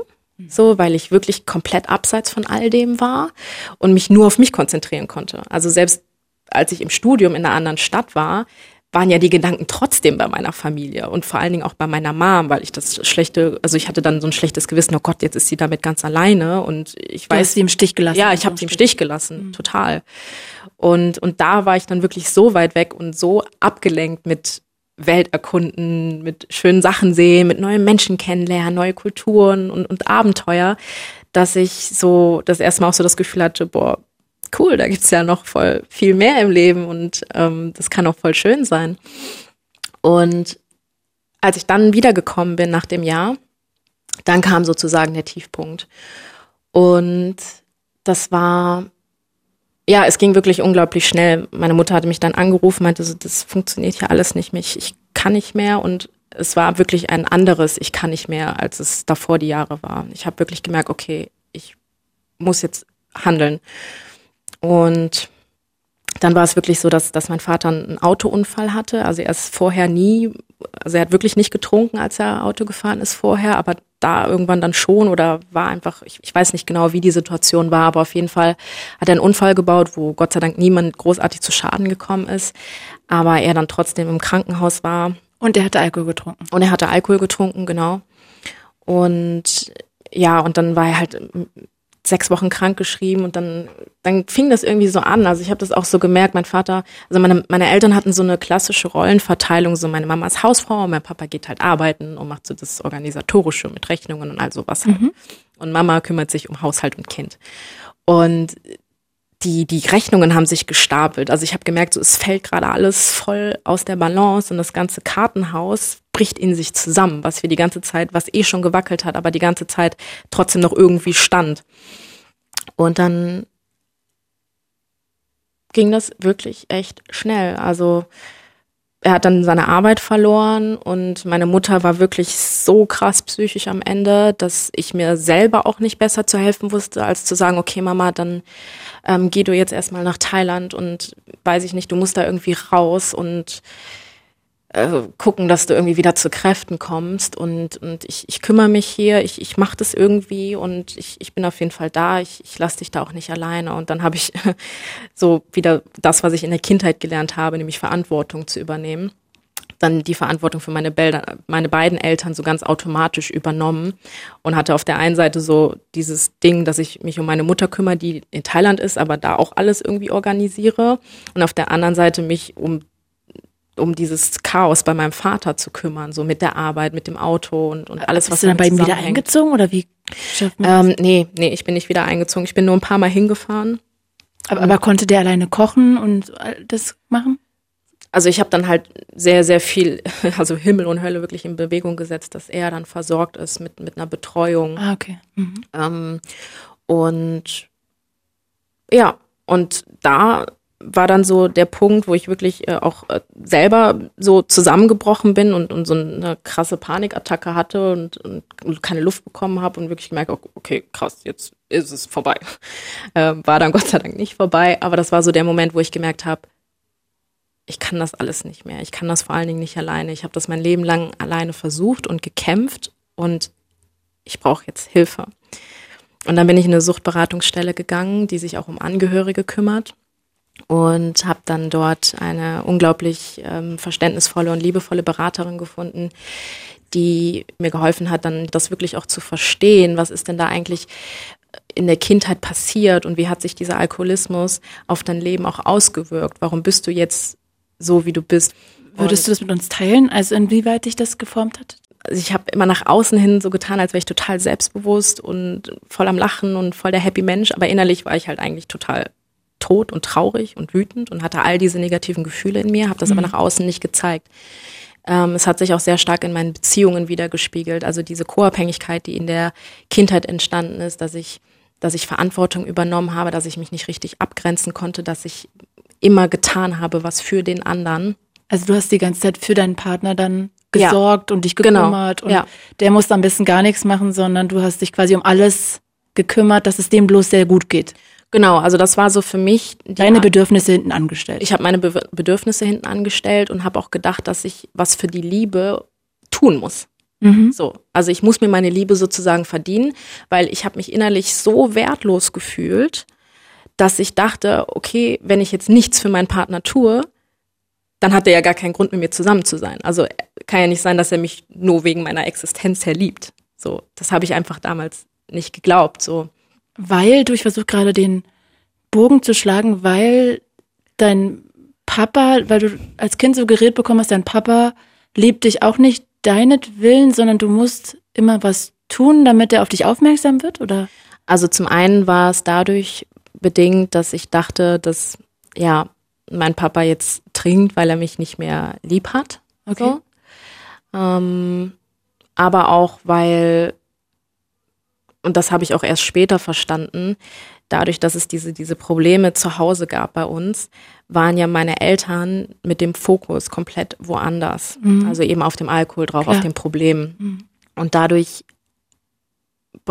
So, weil ich wirklich komplett abseits von all dem war und mich nur auf mich konzentrieren konnte. Also selbst als ich im Studium in einer anderen Stadt war, waren ja die Gedanken trotzdem bei meiner Familie und vor allen Dingen auch bei meiner Mom, weil ich das schlechte, also ich hatte dann so ein schlechtes Gewissen, oh Gott, jetzt ist sie damit ganz alleine und ich weiß. Du hast sie im Stich gelassen. Ja, ich habe sie im Stich gelassen, mhm. total. Und, und da war ich dann wirklich so weit weg und so abgelenkt mit Welt erkunden, mit schönen Sachen sehen, mit neuen Menschen kennenlernen, neue Kulturen und, und Abenteuer, dass ich so das erste Mal auch so das Gefühl hatte, boah, cool, da gibt's ja noch voll viel mehr im Leben und ähm, das kann auch voll schön sein. Und als ich dann wiedergekommen bin nach dem Jahr, dann kam sozusagen der Tiefpunkt. Und das war, ja, es ging wirklich unglaublich schnell. Meine Mutter hatte mich dann angerufen, meinte so, das funktioniert hier alles nicht mehr, ich kann nicht mehr. Und es war wirklich ein anderes, ich kann nicht mehr, als es davor die Jahre war. Ich habe wirklich gemerkt, okay, ich muss jetzt handeln. Und dann war es wirklich so, dass, dass mein Vater einen Autounfall hatte. Also er ist vorher nie, also er hat wirklich nicht getrunken, als er Auto gefahren ist vorher, aber da irgendwann dann schon oder war einfach, ich, ich weiß nicht genau, wie die Situation war, aber auf jeden Fall hat er einen Unfall gebaut, wo Gott sei Dank niemand großartig zu Schaden gekommen ist, aber er dann trotzdem im Krankenhaus war. Und er hatte Alkohol getrunken. Und er hatte Alkohol getrunken, genau. Und ja, und dann war er halt sechs Wochen krank geschrieben und dann, dann fing das irgendwie so an. Also ich habe das auch so gemerkt, mein Vater, also meine, meine Eltern hatten so eine klassische Rollenverteilung, so meine Mama ist Hausfrau mein Papa geht halt arbeiten und macht so das Organisatorische mit Rechnungen und all sowas halt. Mhm. Und Mama kümmert sich um Haushalt und Kind. Und die, die Rechnungen haben sich gestapelt. Also ich habe gemerkt, so, es fällt gerade alles voll aus der Balance und das ganze Kartenhaus bricht in sich zusammen, was wir die ganze Zeit, was eh schon gewackelt hat, aber die ganze Zeit trotzdem noch irgendwie stand. Und dann ging das wirklich echt schnell. Also er hat dann seine Arbeit verloren und meine Mutter war wirklich so krass psychisch am Ende, dass ich mir selber auch nicht besser zu helfen wusste, als zu sagen, okay Mama, dann ähm, geh du jetzt erstmal nach Thailand und weiß ich nicht, du musst da irgendwie raus und äh, gucken, dass du irgendwie wieder zu Kräften kommst und, und ich, ich kümmere mich hier, ich, ich mache das irgendwie und ich, ich bin auf jeden Fall da, ich, ich lasse dich da auch nicht alleine. Und dann habe ich so wieder das, was ich in der Kindheit gelernt habe, nämlich Verantwortung zu übernehmen dann die Verantwortung für meine, Bälder, meine beiden Eltern so ganz automatisch übernommen und hatte auf der einen Seite so dieses Ding, dass ich mich um meine Mutter kümmere, die in Thailand ist, aber da auch alles irgendwie organisiere und auf der anderen Seite mich um um dieses Chaos bei meinem Vater zu kümmern, so mit der Arbeit, mit dem Auto und, und alles, Bist was du dann bei ihm wieder eingezogen oder wie schafft man ähm, Nee, nee, ich bin nicht wieder eingezogen. Ich bin nur ein paar Mal hingefahren. Aber, aber konnte der alleine kochen und das machen? Also ich habe dann halt sehr, sehr viel, also Himmel und Hölle wirklich in Bewegung gesetzt, dass er dann versorgt ist mit, mit einer Betreuung. Ah, okay. Mhm. Ähm, und ja, und da war dann so der Punkt, wo ich wirklich äh, auch äh, selber so zusammengebrochen bin und, und so eine krasse Panikattacke hatte und, und keine Luft bekommen habe und wirklich gemerkt, okay, krass, jetzt ist es vorbei. Äh, war dann Gott sei Dank nicht vorbei, aber das war so der Moment, wo ich gemerkt habe, ich kann das alles nicht mehr. Ich kann das vor allen Dingen nicht alleine. Ich habe das mein Leben lang alleine versucht und gekämpft und ich brauche jetzt Hilfe. Und dann bin ich in eine Suchtberatungsstelle gegangen, die sich auch um Angehörige kümmert und habe dann dort eine unglaublich ähm, verständnisvolle und liebevolle Beraterin gefunden, die mir geholfen hat, dann das wirklich auch zu verstehen, was ist denn da eigentlich in der Kindheit passiert und wie hat sich dieser Alkoholismus auf dein Leben auch ausgewirkt? Warum bist du jetzt so, wie du bist? Würdest du das mit uns teilen? Also inwieweit dich das geformt hat? Also ich habe immer nach außen hin so getan, als wäre ich total selbstbewusst und voll am Lachen und voll der Happy Mensch, aber innerlich war ich halt eigentlich total tot und traurig und wütend und hatte all diese negativen Gefühle in mir, habe das mhm. aber nach außen nicht gezeigt. Ähm, es hat sich auch sehr stark in meinen Beziehungen wiedergespiegelt. Also diese Co-Abhängigkeit, die in der Kindheit entstanden ist, dass ich, dass ich Verantwortung übernommen habe, dass ich mich nicht richtig abgrenzen konnte, dass ich immer getan habe, was für den anderen. Also du hast die ganze Zeit für deinen Partner dann gesorgt ja, und dich genau. gekümmert genau, und ja. der musste am besten gar nichts machen, sondern du hast dich quasi um alles gekümmert, dass es dem bloß sehr gut geht. Genau, also das war so für mich. Deine Bedürfnisse hinten angestellt. Ich habe meine Be Bedürfnisse hinten angestellt und habe auch gedacht, dass ich was für die Liebe tun muss. Mhm. So, also ich muss mir meine Liebe sozusagen verdienen, weil ich habe mich innerlich so wertlos gefühlt, dass ich dachte, okay, wenn ich jetzt nichts für meinen Partner tue, dann hat er ja gar keinen Grund mit mir zusammen zu sein. Also kann ja nicht sein, dass er mich nur wegen meiner Existenz her liebt. So, das habe ich einfach damals nicht geglaubt. So, weil du, ich versuche gerade den Bogen zu schlagen, weil dein Papa, weil du als Kind so geredet bekommen hast, dein Papa liebt dich auch nicht deinetwillen, sondern du musst immer was tun, damit er auf dich aufmerksam wird, oder? Also zum einen war es dadurch bedingt, dass ich dachte, dass ja mein Papa jetzt trinkt, weil er mich nicht mehr lieb hat. Okay. So. Ähm, aber auch, weil und das habe ich auch erst später verstanden, dadurch, dass es diese, diese Probleme zu Hause gab bei uns, waren ja meine Eltern mit dem Fokus komplett woanders. Mhm. Also eben auf dem Alkohol drauf, Klar. auf dem Problem. Mhm. Und dadurch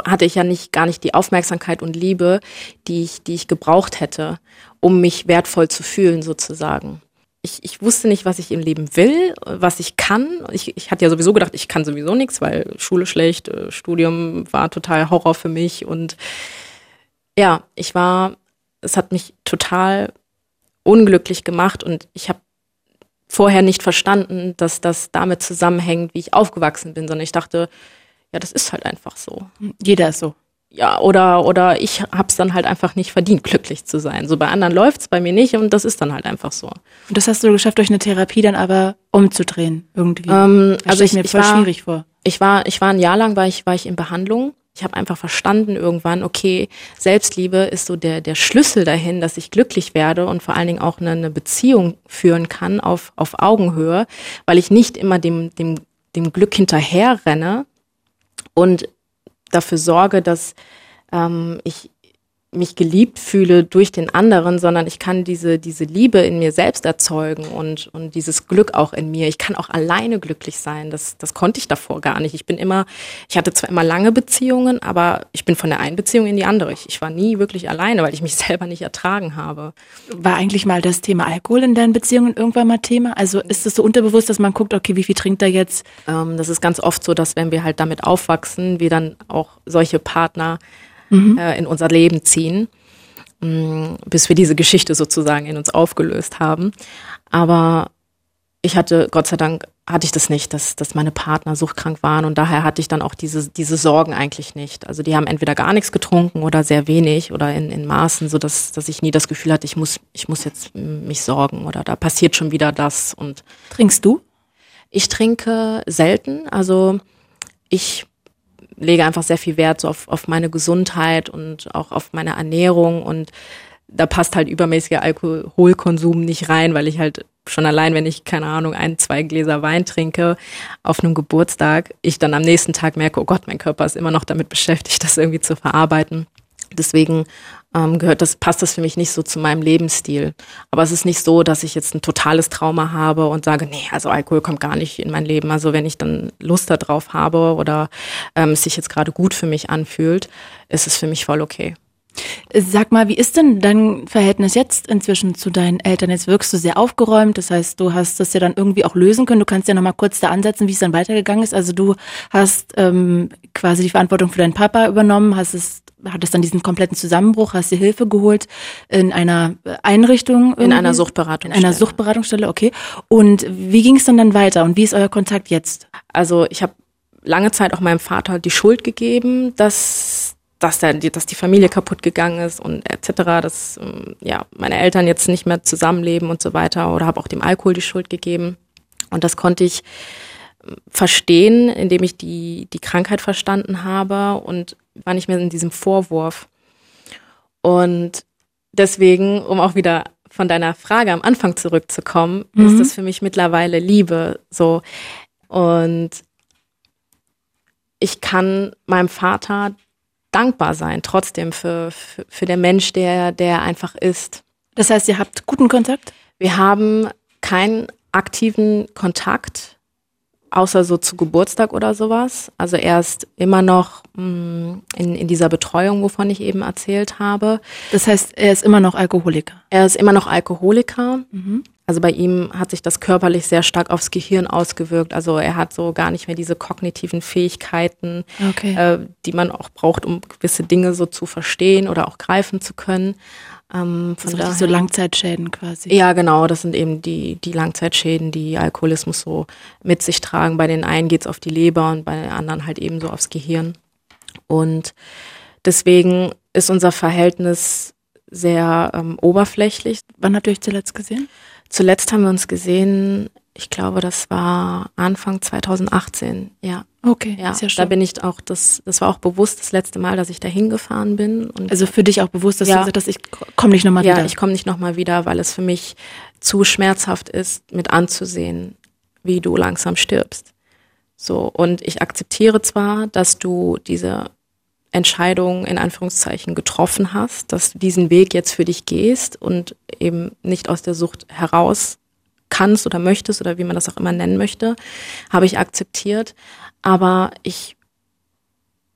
hatte ich ja nicht gar nicht die Aufmerksamkeit und Liebe, die ich, die ich gebraucht hätte, um mich wertvoll zu fühlen, sozusagen ich, ich wusste nicht, was ich im Leben will, was ich kann. Ich, ich hatte ja sowieso gedacht, ich kann sowieso nichts, weil Schule schlecht, äh, Studium war total Horror für mich. Und ja, ich war, es hat mich total unglücklich gemacht und ich habe vorher nicht verstanden, dass das damit zusammenhängt, wie ich aufgewachsen bin, sondern ich dachte, ja, das ist halt einfach so. Jeder ist so ja, oder, oder ich hab's dann halt einfach nicht verdient, glücklich zu sein. So bei anderen läuft's bei mir nicht und das ist dann halt einfach so. Und das hast du geschafft, durch eine Therapie dann aber umzudrehen, irgendwie. Ähm, also ich, mir ich voll war, schwierig vor. Ich war, ich war ein Jahr lang war ich, war ich in Behandlung. Ich habe einfach verstanden irgendwann, okay, Selbstliebe ist so der, der Schlüssel dahin, dass ich glücklich werde und vor allen Dingen auch eine, eine Beziehung führen kann auf, auf Augenhöhe, weil ich nicht immer dem, dem, dem Glück hinterher renne und dafür sorge, dass ähm, ich mich geliebt fühle durch den anderen, sondern ich kann diese, diese Liebe in mir selbst erzeugen und, und dieses Glück auch in mir. Ich kann auch alleine glücklich sein. Das, das konnte ich davor gar nicht. Ich bin immer, ich hatte zwar immer lange Beziehungen, aber ich bin von der einen Beziehung in die andere. Ich, ich war nie wirklich alleine, weil ich mich selber nicht ertragen habe. War eigentlich mal das Thema Alkohol in deinen Beziehungen irgendwann mal Thema? Also ist es so unterbewusst, dass man guckt, okay, wie viel trinkt er jetzt? Ähm, das ist ganz oft so, dass wenn wir halt damit aufwachsen, wir dann auch solche Partner mhm. äh, in unser Leben ziehen, mh, mm, bis wir diese Geschichte sozusagen in uns aufgelöst haben. Aber ich hatte, Gott sei Dank, hatte ich das nicht, dass, dass meine Partner suchtkrank waren und daher hatte ich dann auch diese, diese Sorgen eigentlich nicht. Also die haben entweder gar nichts getrunken oder sehr wenig oder in, in Maßen, so dass, dass ich nie das Gefühl hatte, ich muss, ich muss jetzt mich sorgen oder da passiert schon wieder das und. Trinkst du? Ich trinke selten, also ich lege einfach sehr viel Wert so auf, auf meine Gesundheit und auch auf meine Ernährung und da passt halt übermäßiger Alkoholkonsum nicht rein, weil ich halt schon allein, wenn ich, keine Ahnung, ein, zwei Gläser Wein trinke auf einem Geburtstag, ich dann am nächsten Tag merke, oh Gott, mein Körper ist immer noch damit beschäftigt, das irgendwie zu verarbeiten. Deswegen ähm, gehört das, passt das für mich nicht so zu meinem Lebensstil. Aber es ist nicht so, dass ich jetzt ein totales Trauma habe und sage, nee, also Alkohol kommt gar nicht in mein Leben. Also wenn ich dann Lust darauf habe oder ähm, es sich jetzt gerade gut für mich anfühlt, ist es für mich voll okay. Sag mal, wie ist denn dein Verhältnis jetzt inzwischen zu deinen Eltern? Jetzt wirkst du sehr aufgeräumt, das heißt, du hast das ja dann irgendwie auch lösen können. Du kannst ja noch mal kurz da ansetzen, wie es dann weitergegangen ist. Also du hast ähm, quasi die Verantwortung für deinen Papa übernommen, hast es hattest dann diesen kompletten Zusammenbruch, hast dir Hilfe geholt in einer Einrichtung. Irgendwie? In einer Suchtberatungsstelle. In einer Suchtberatungsstelle, okay. Und wie ging es dann dann weiter und wie ist euer Kontakt jetzt? Also ich habe lange Zeit auch meinem Vater die Schuld gegeben, dass dass, der, dass die Familie kaputt gegangen ist und etc., dass ähm, ja meine Eltern jetzt nicht mehr zusammenleben und so weiter oder habe auch dem Alkohol die Schuld gegeben und das konnte ich ähm, verstehen, indem ich die die Krankheit verstanden habe und war nicht mehr in diesem Vorwurf. Und deswegen, um auch wieder von deiner Frage am Anfang zurückzukommen, mhm. ist das für mich mittlerweile Liebe so. Und ich kann meinem Vater dankbar sein, trotzdem für, für, für den Mensch, der, der einfach ist. Das heißt, ihr habt guten Kontakt? Wir haben keinen aktiven Kontakt, außer so zu Geburtstag oder sowas. Also er ist immer noch mh, mm, in, in dieser Betreuung, wovon ich eben erzählt habe. Das heißt, er ist immer noch Alkoholiker. Er ist immer noch Alkoholiker. Mhm. Also bei ihm hat sich das körperlich sehr stark aufs Gehirn ausgewirkt. Also er hat so gar nicht mehr diese kognitiven Fähigkeiten, okay. äh, die man auch braucht, um gewisse Dinge so zu verstehen oder auch greifen zu können. Ähm, von also daher, so Langzeitschäden quasi. Ja, genau. Das sind eben die, die Langzeitschäden, die Alkoholismus so mit sich tragen. Bei den einen geht's auf die Leber und bei den anderen halt eben so aufs Gehirn. Und deswegen ist unser Verhältnis sehr ähm, oberflächlich. Wann habt ihr euch zuletzt gesehen? Zuletzt haben wir uns gesehen, ich glaube, das war Anfang 2018, ja. Okay, ja, ja. Da bin ich auch, das, das war auch bewusst das letzte Mal, dass ich da hingefahren bin. Und also für dich auch bewusst, dass ja, du gesagt hast, ich komme nicht nochmal wieder. Ja, ich komme nicht nochmal wieder, weil es für mich zu schmerzhaft ist, mit anzusehen, wie du langsam stirbst. So, und ich akzeptiere zwar, dass du diese Entscheidung in Anführungszeichen getroffen hast, dass du diesen Weg jetzt für dich gehst und eben nicht aus der Sucht heraus kannst oder möchtest oder wie man das auch immer nennen möchte, habe ich akzeptiert. Aber ich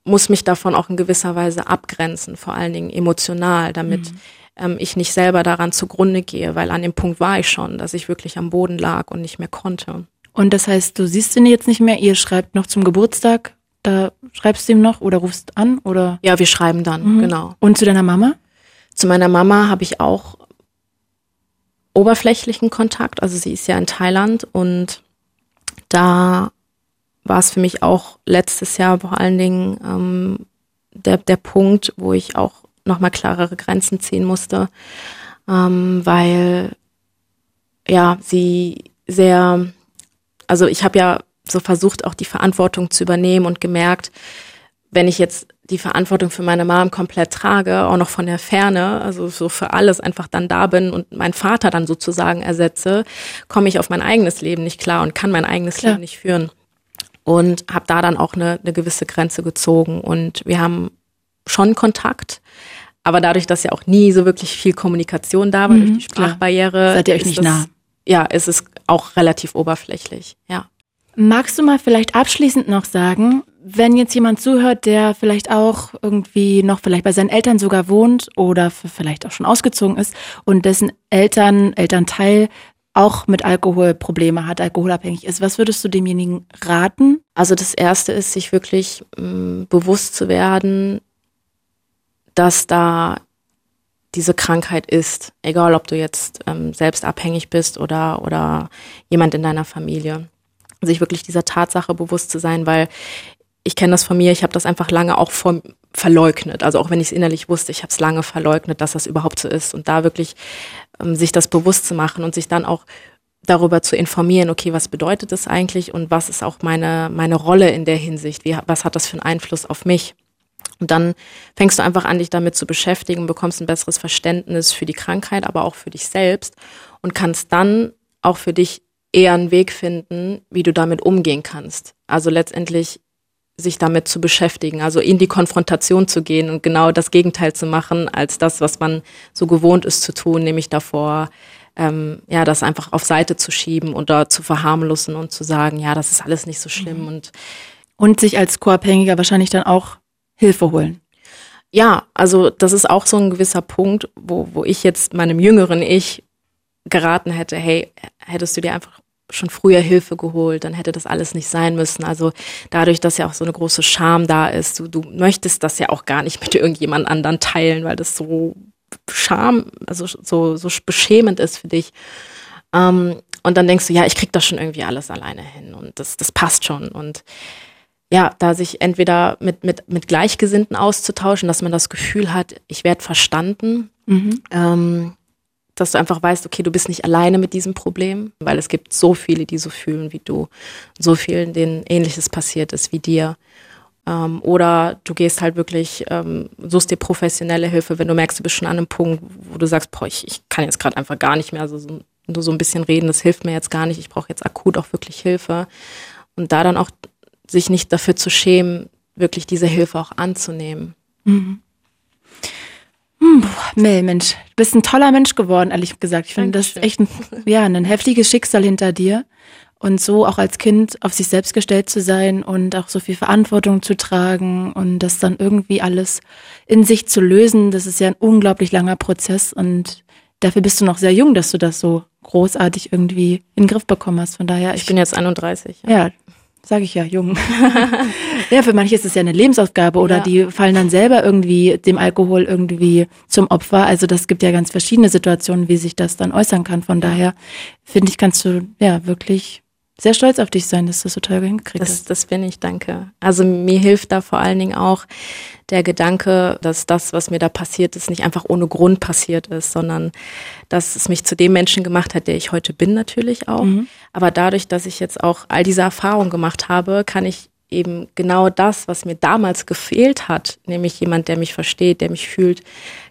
muss mich davon auch in gewisser Weise abgrenzen, vor allen Dingen emotional, damit mhm. ähm, ich nicht selber daran zugrunde gehe, weil an dem Punkt war ich schon, dass ich wirklich am Boden lag und nicht mehr konnte. Und das heißt, du siehst ihn jetzt nicht mehr, ihr schreibt noch zum Geburtstag da schreibst du ihm noch oder rufst an oder? Ja, wir schreiben dann, mhm. genau. Und zu deiner Mama? Zu meiner Mama habe ich auch oberflächlichen Kontakt. Also sie ist ja in Thailand und da war es für mich auch letztes Jahr vor allen Dingen ähm, der, der Punkt, wo ich auch nochmal klarere Grenzen ziehen musste, ähm, weil ja sie sehr, also ich habe ja so versucht, auch die Verantwortung zu übernehmen und gemerkt, wenn ich jetzt die Verantwortung für meine Mom komplett trage, auch noch von der Ferne, also so für alles einfach dann da bin und meinen Vater dann sozusagen ersetze, komme ich auf mein eigenes Leben nicht klar und kann mein eigenes klar. Leben nicht führen. Und habe da dann auch eine, eine gewisse Grenze gezogen. Und wir haben schon Kontakt, aber dadurch, dass ja auch nie so wirklich viel Kommunikation da war, mhm, durch die Sprachbarriere. Seid ihr euch nicht das, nah? Ja, ist es auch relativ oberflächlich, ja. Magst du mal vielleicht abschließend noch sagen, wenn jetzt jemand zuhört, der vielleicht auch irgendwie noch vielleicht bei seinen Eltern sogar wohnt oder vielleicht auch schon ausgezogen ist und dessen Eltern, Elternteil auch mit Alkohol Probleme hat, alkoholabhängig ist, was würdest du demjenigen raten? Also das erste ist, sich wirklich mh, mm, bewusst zu werden, dass da diese Krankheit ist, egal ob du jetzt ähm, selbst abhängig bist oder, oder jemand in deiner Familie sich wirklich dieser Tatsache bewusst zu sein, weil ich kenne das von mir, ich habe das einfach lange auch vor, verleugnet. Also auch wenn ich es innerlich wusste, ich habe es lange verleugnet, dass das überhaupt so ist. Und da wirklich ähm, sich das bewusst zu machen und sich dann auch darüber zu informieren, okay, was bedeutet das eigentlich und was ist auch meine, meine Rolle in der Hinsicht? Wie, was hat das für einen Einfluss auf mich? Und dann fängst du einfach an, dich damit zu beschäftigen, bekommst ein besseres Verständnis für die Krankheit, aber auch für dich selbst und kannst dann auch für dich eher einen Weg finden, wie du damit umgehen kannst. Also letztendlich sich damit zu beschäftigen, also in die Konfrontation zu gehen und genau das Gegenteil zu machen, als das, was man so gewohnt ist zu tun, nämlich davor, ähm, ja, das einfach auf Seite zu schieben oder zu verharmlosen und zu sagen, ja, das ist alles nicht so schlimm mhm. und und sich als Co-Abhängiger wahrscheinlich dann auch Hilfe holen. Ja, also das ist auch so ein gewisser Punkt, wo, wo ich jetzt meinem jüngeren Ich geraten hätte, hey, hättest du dir einfach schon früher Hilfe geholt, dann hätte das alles nicht sein müssen. Also dadurch, dass ja auch so eine große Scham da ist, du, du möchtest das ja auch gar nicht mit irgendjemand anderen teilen, weil das so Scham, also so, so beschämend ist für dich. Ähm, und dann denkst du, ja, ich krieg das schon irgendwie alles alleine hin und das, das passt schon. Und ja, da sich entweder mit, mit, mit Gleichgesinnten auszutauschen, dass man das Gefühl hat, ich werde verstanden, mhm. ähm, dass du einfach weißt, okay, du bist nicht alleine mit diesem Problem, weil es gibt so viele, die so fühlen wie du, so vielen, denen ähnliches passiert ist wie dir. Ähm, oder du gehst halt wirklich, ähm, suchst dir professionelle Hilfe, wenn du merkst, du bist schon an einem Punkt, wo du sagst, boah, ich, ich kann jetzt gerade einfach gar nicht mehr, also so, nur so ein bisschen reden, das hilft mir jetzt gar nicht, ich brauche jetzt akut auch wirklich Hilfe. Und da dann auch sich nicht dafür zu schämen, wirklich diese Hilfe auch anzunehmen. Mhm. Hm, Mel, Mensch, du bist ein toller Mensch geworden, ehrlich gesagt. Ich finde das echt ein, ja, ein heftiges Schicksal hinter dir. Und so auch als Kind auf sich selbst gestellt zu sein und auch so viel Verantwortung zu tragen und das dann irgendwie alles in sich zu lösen, das ist ja ein unglaublich langer Prozess und dafür bist du noch sehr jung, dass du das so großartig irgendwie in den Griff bekommen hast. Von daher. Ich, ich bin jetzt 31. Ja, ja sage ich ja, jung. ja, für manche ist es ja eine Lebensaufgabe oder ja. die fallen dann selber irgendwie dem Alkohol irgendwie zum Opfer. Also das gibt ja ganz verschiedene Situationen, wie sich das dann äußern kann. Von daher finde ich, kannst du ja wirklich sehr stolz auf dich sein, dass du das so toll hingekriegt das, hast. Das bin ich, danke. Also mir hilft da vor allen Dingen auch der Gedanke, dass das, was mir da passiert ist, nicht einfach ohne Grund passiert ist, sondern dass es mich zu dem Menschen gemacht hat, der ich heute bin natürlich auch. Mhm. Aber dadurch, dass ich jetzt auch all diese Erfahrungen gemacht habe, kann ich eben genau das, was mir damals gefehlt hat, nämlich jemand, der mich versteht, der mich fühlt,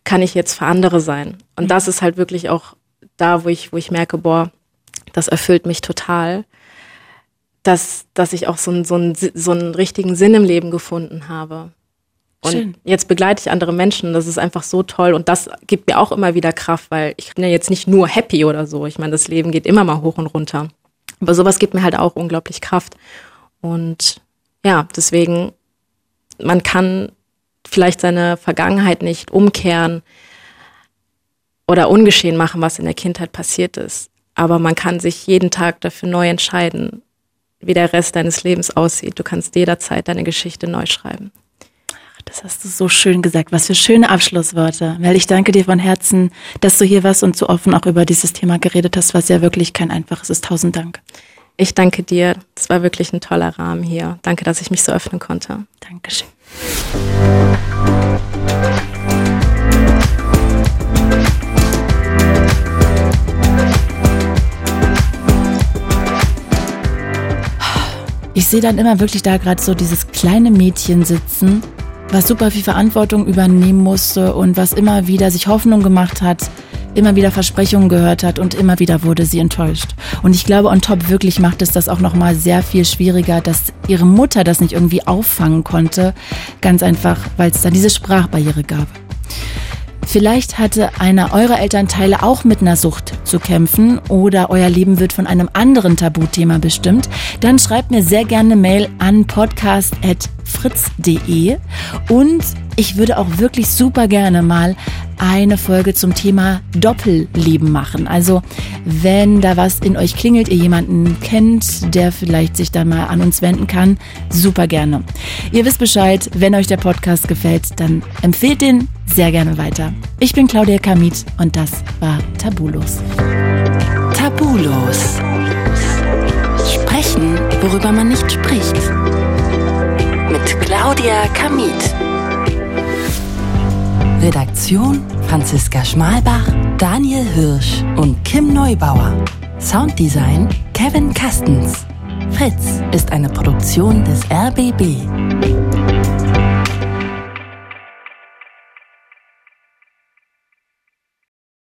kann ich jetzt für andere sein. Und mhm. das ist halt wirklich auch da, wo ich, wo ich merke, boah, das erfüllt mich total dass, dass ich auch so, ein, so, ein, so einen richtigen Sinn im Leben gefunden habe. Und Schön. jetzt begleite ich andere Menschen. Das ist einfach so toll. Und das gibt mir auch immer wieder Kraft, weil ich bin ja jetzt nicht nur happy oder so. Ich meine, das Leben geht immer mal hoch und runter. Aber sowas gibt mir halt auch unglaublich Kraft. Und ja, deswegen, man kann vielleicht seine Vergangenheit nicht umkehren oder ungeschehen machen, was in der Kindheit passiert ist. Aber man kann sich jeden Tag dafür neu entscheiden, wie der Rest deines Lebens aussieht. Du kannst jederzeit deine Geschichte neu schreiben. Ach, das hast du so schön gesagt. Was für schöne Abschlussworte. Mel, ich danke dir von Herzen, dass du hier warst und so offen auch über dieses Thema geredet hast, was ja wirklich kein einfaches ist. Tausend Dank. Ich danke dir. Es war wirklich ein toller Rahmen hier. Danke, dass ich mich so öffnen konnte. Dankeschön. Ich sehe dann immer wirklich da gerade so dieses kleine Mädchen sitzen, was super viel Verantwortung übernehmen musste und was immer wieder sich Hoffnung gemacht hat, immer wieder Versprechungen gehört hat und immer wieder wurde sie enttäuscht. Und ich glaube, on top wirklich macht es das auch nochmal sehr viel schwieriger, dass ihre Mutter das nicht irgendwie auffangen konnte. Ganz einfach, weil es da diese Sprachbarriere gab. Vielleicht hatte einer eurer Elternteile auch mit einer Sucht zu kämpfen oder euer Leben wird von einem anderen Tabuthema bestimmt, dann schreibt mir sehr gerne Mail an podcast.fritz.de und ich würde auch wirklich super gerne mal eine Folge zum Thema Doppelleben machen. Also wenn da was in euch klingelt, ihr jemanden kennt, der vielleicht sich dann mal an uns wenden kann, super gerne. Ihr wisst Bescheid, wenn euch der Podcast gefällt, dann empfehlt den sehr gerne weiter. Ich bin Claudia Kamit und das war Tabulos. Tabulos. Sprechen, worüber man nicht spricht. Mit Claudia Kamit. Redaktion Franziska Schmalbach, Daniel Hirsch und Kim Neubauer. Sounddesign Kevin Kastens. Fritz ist eine Produktion des RBB.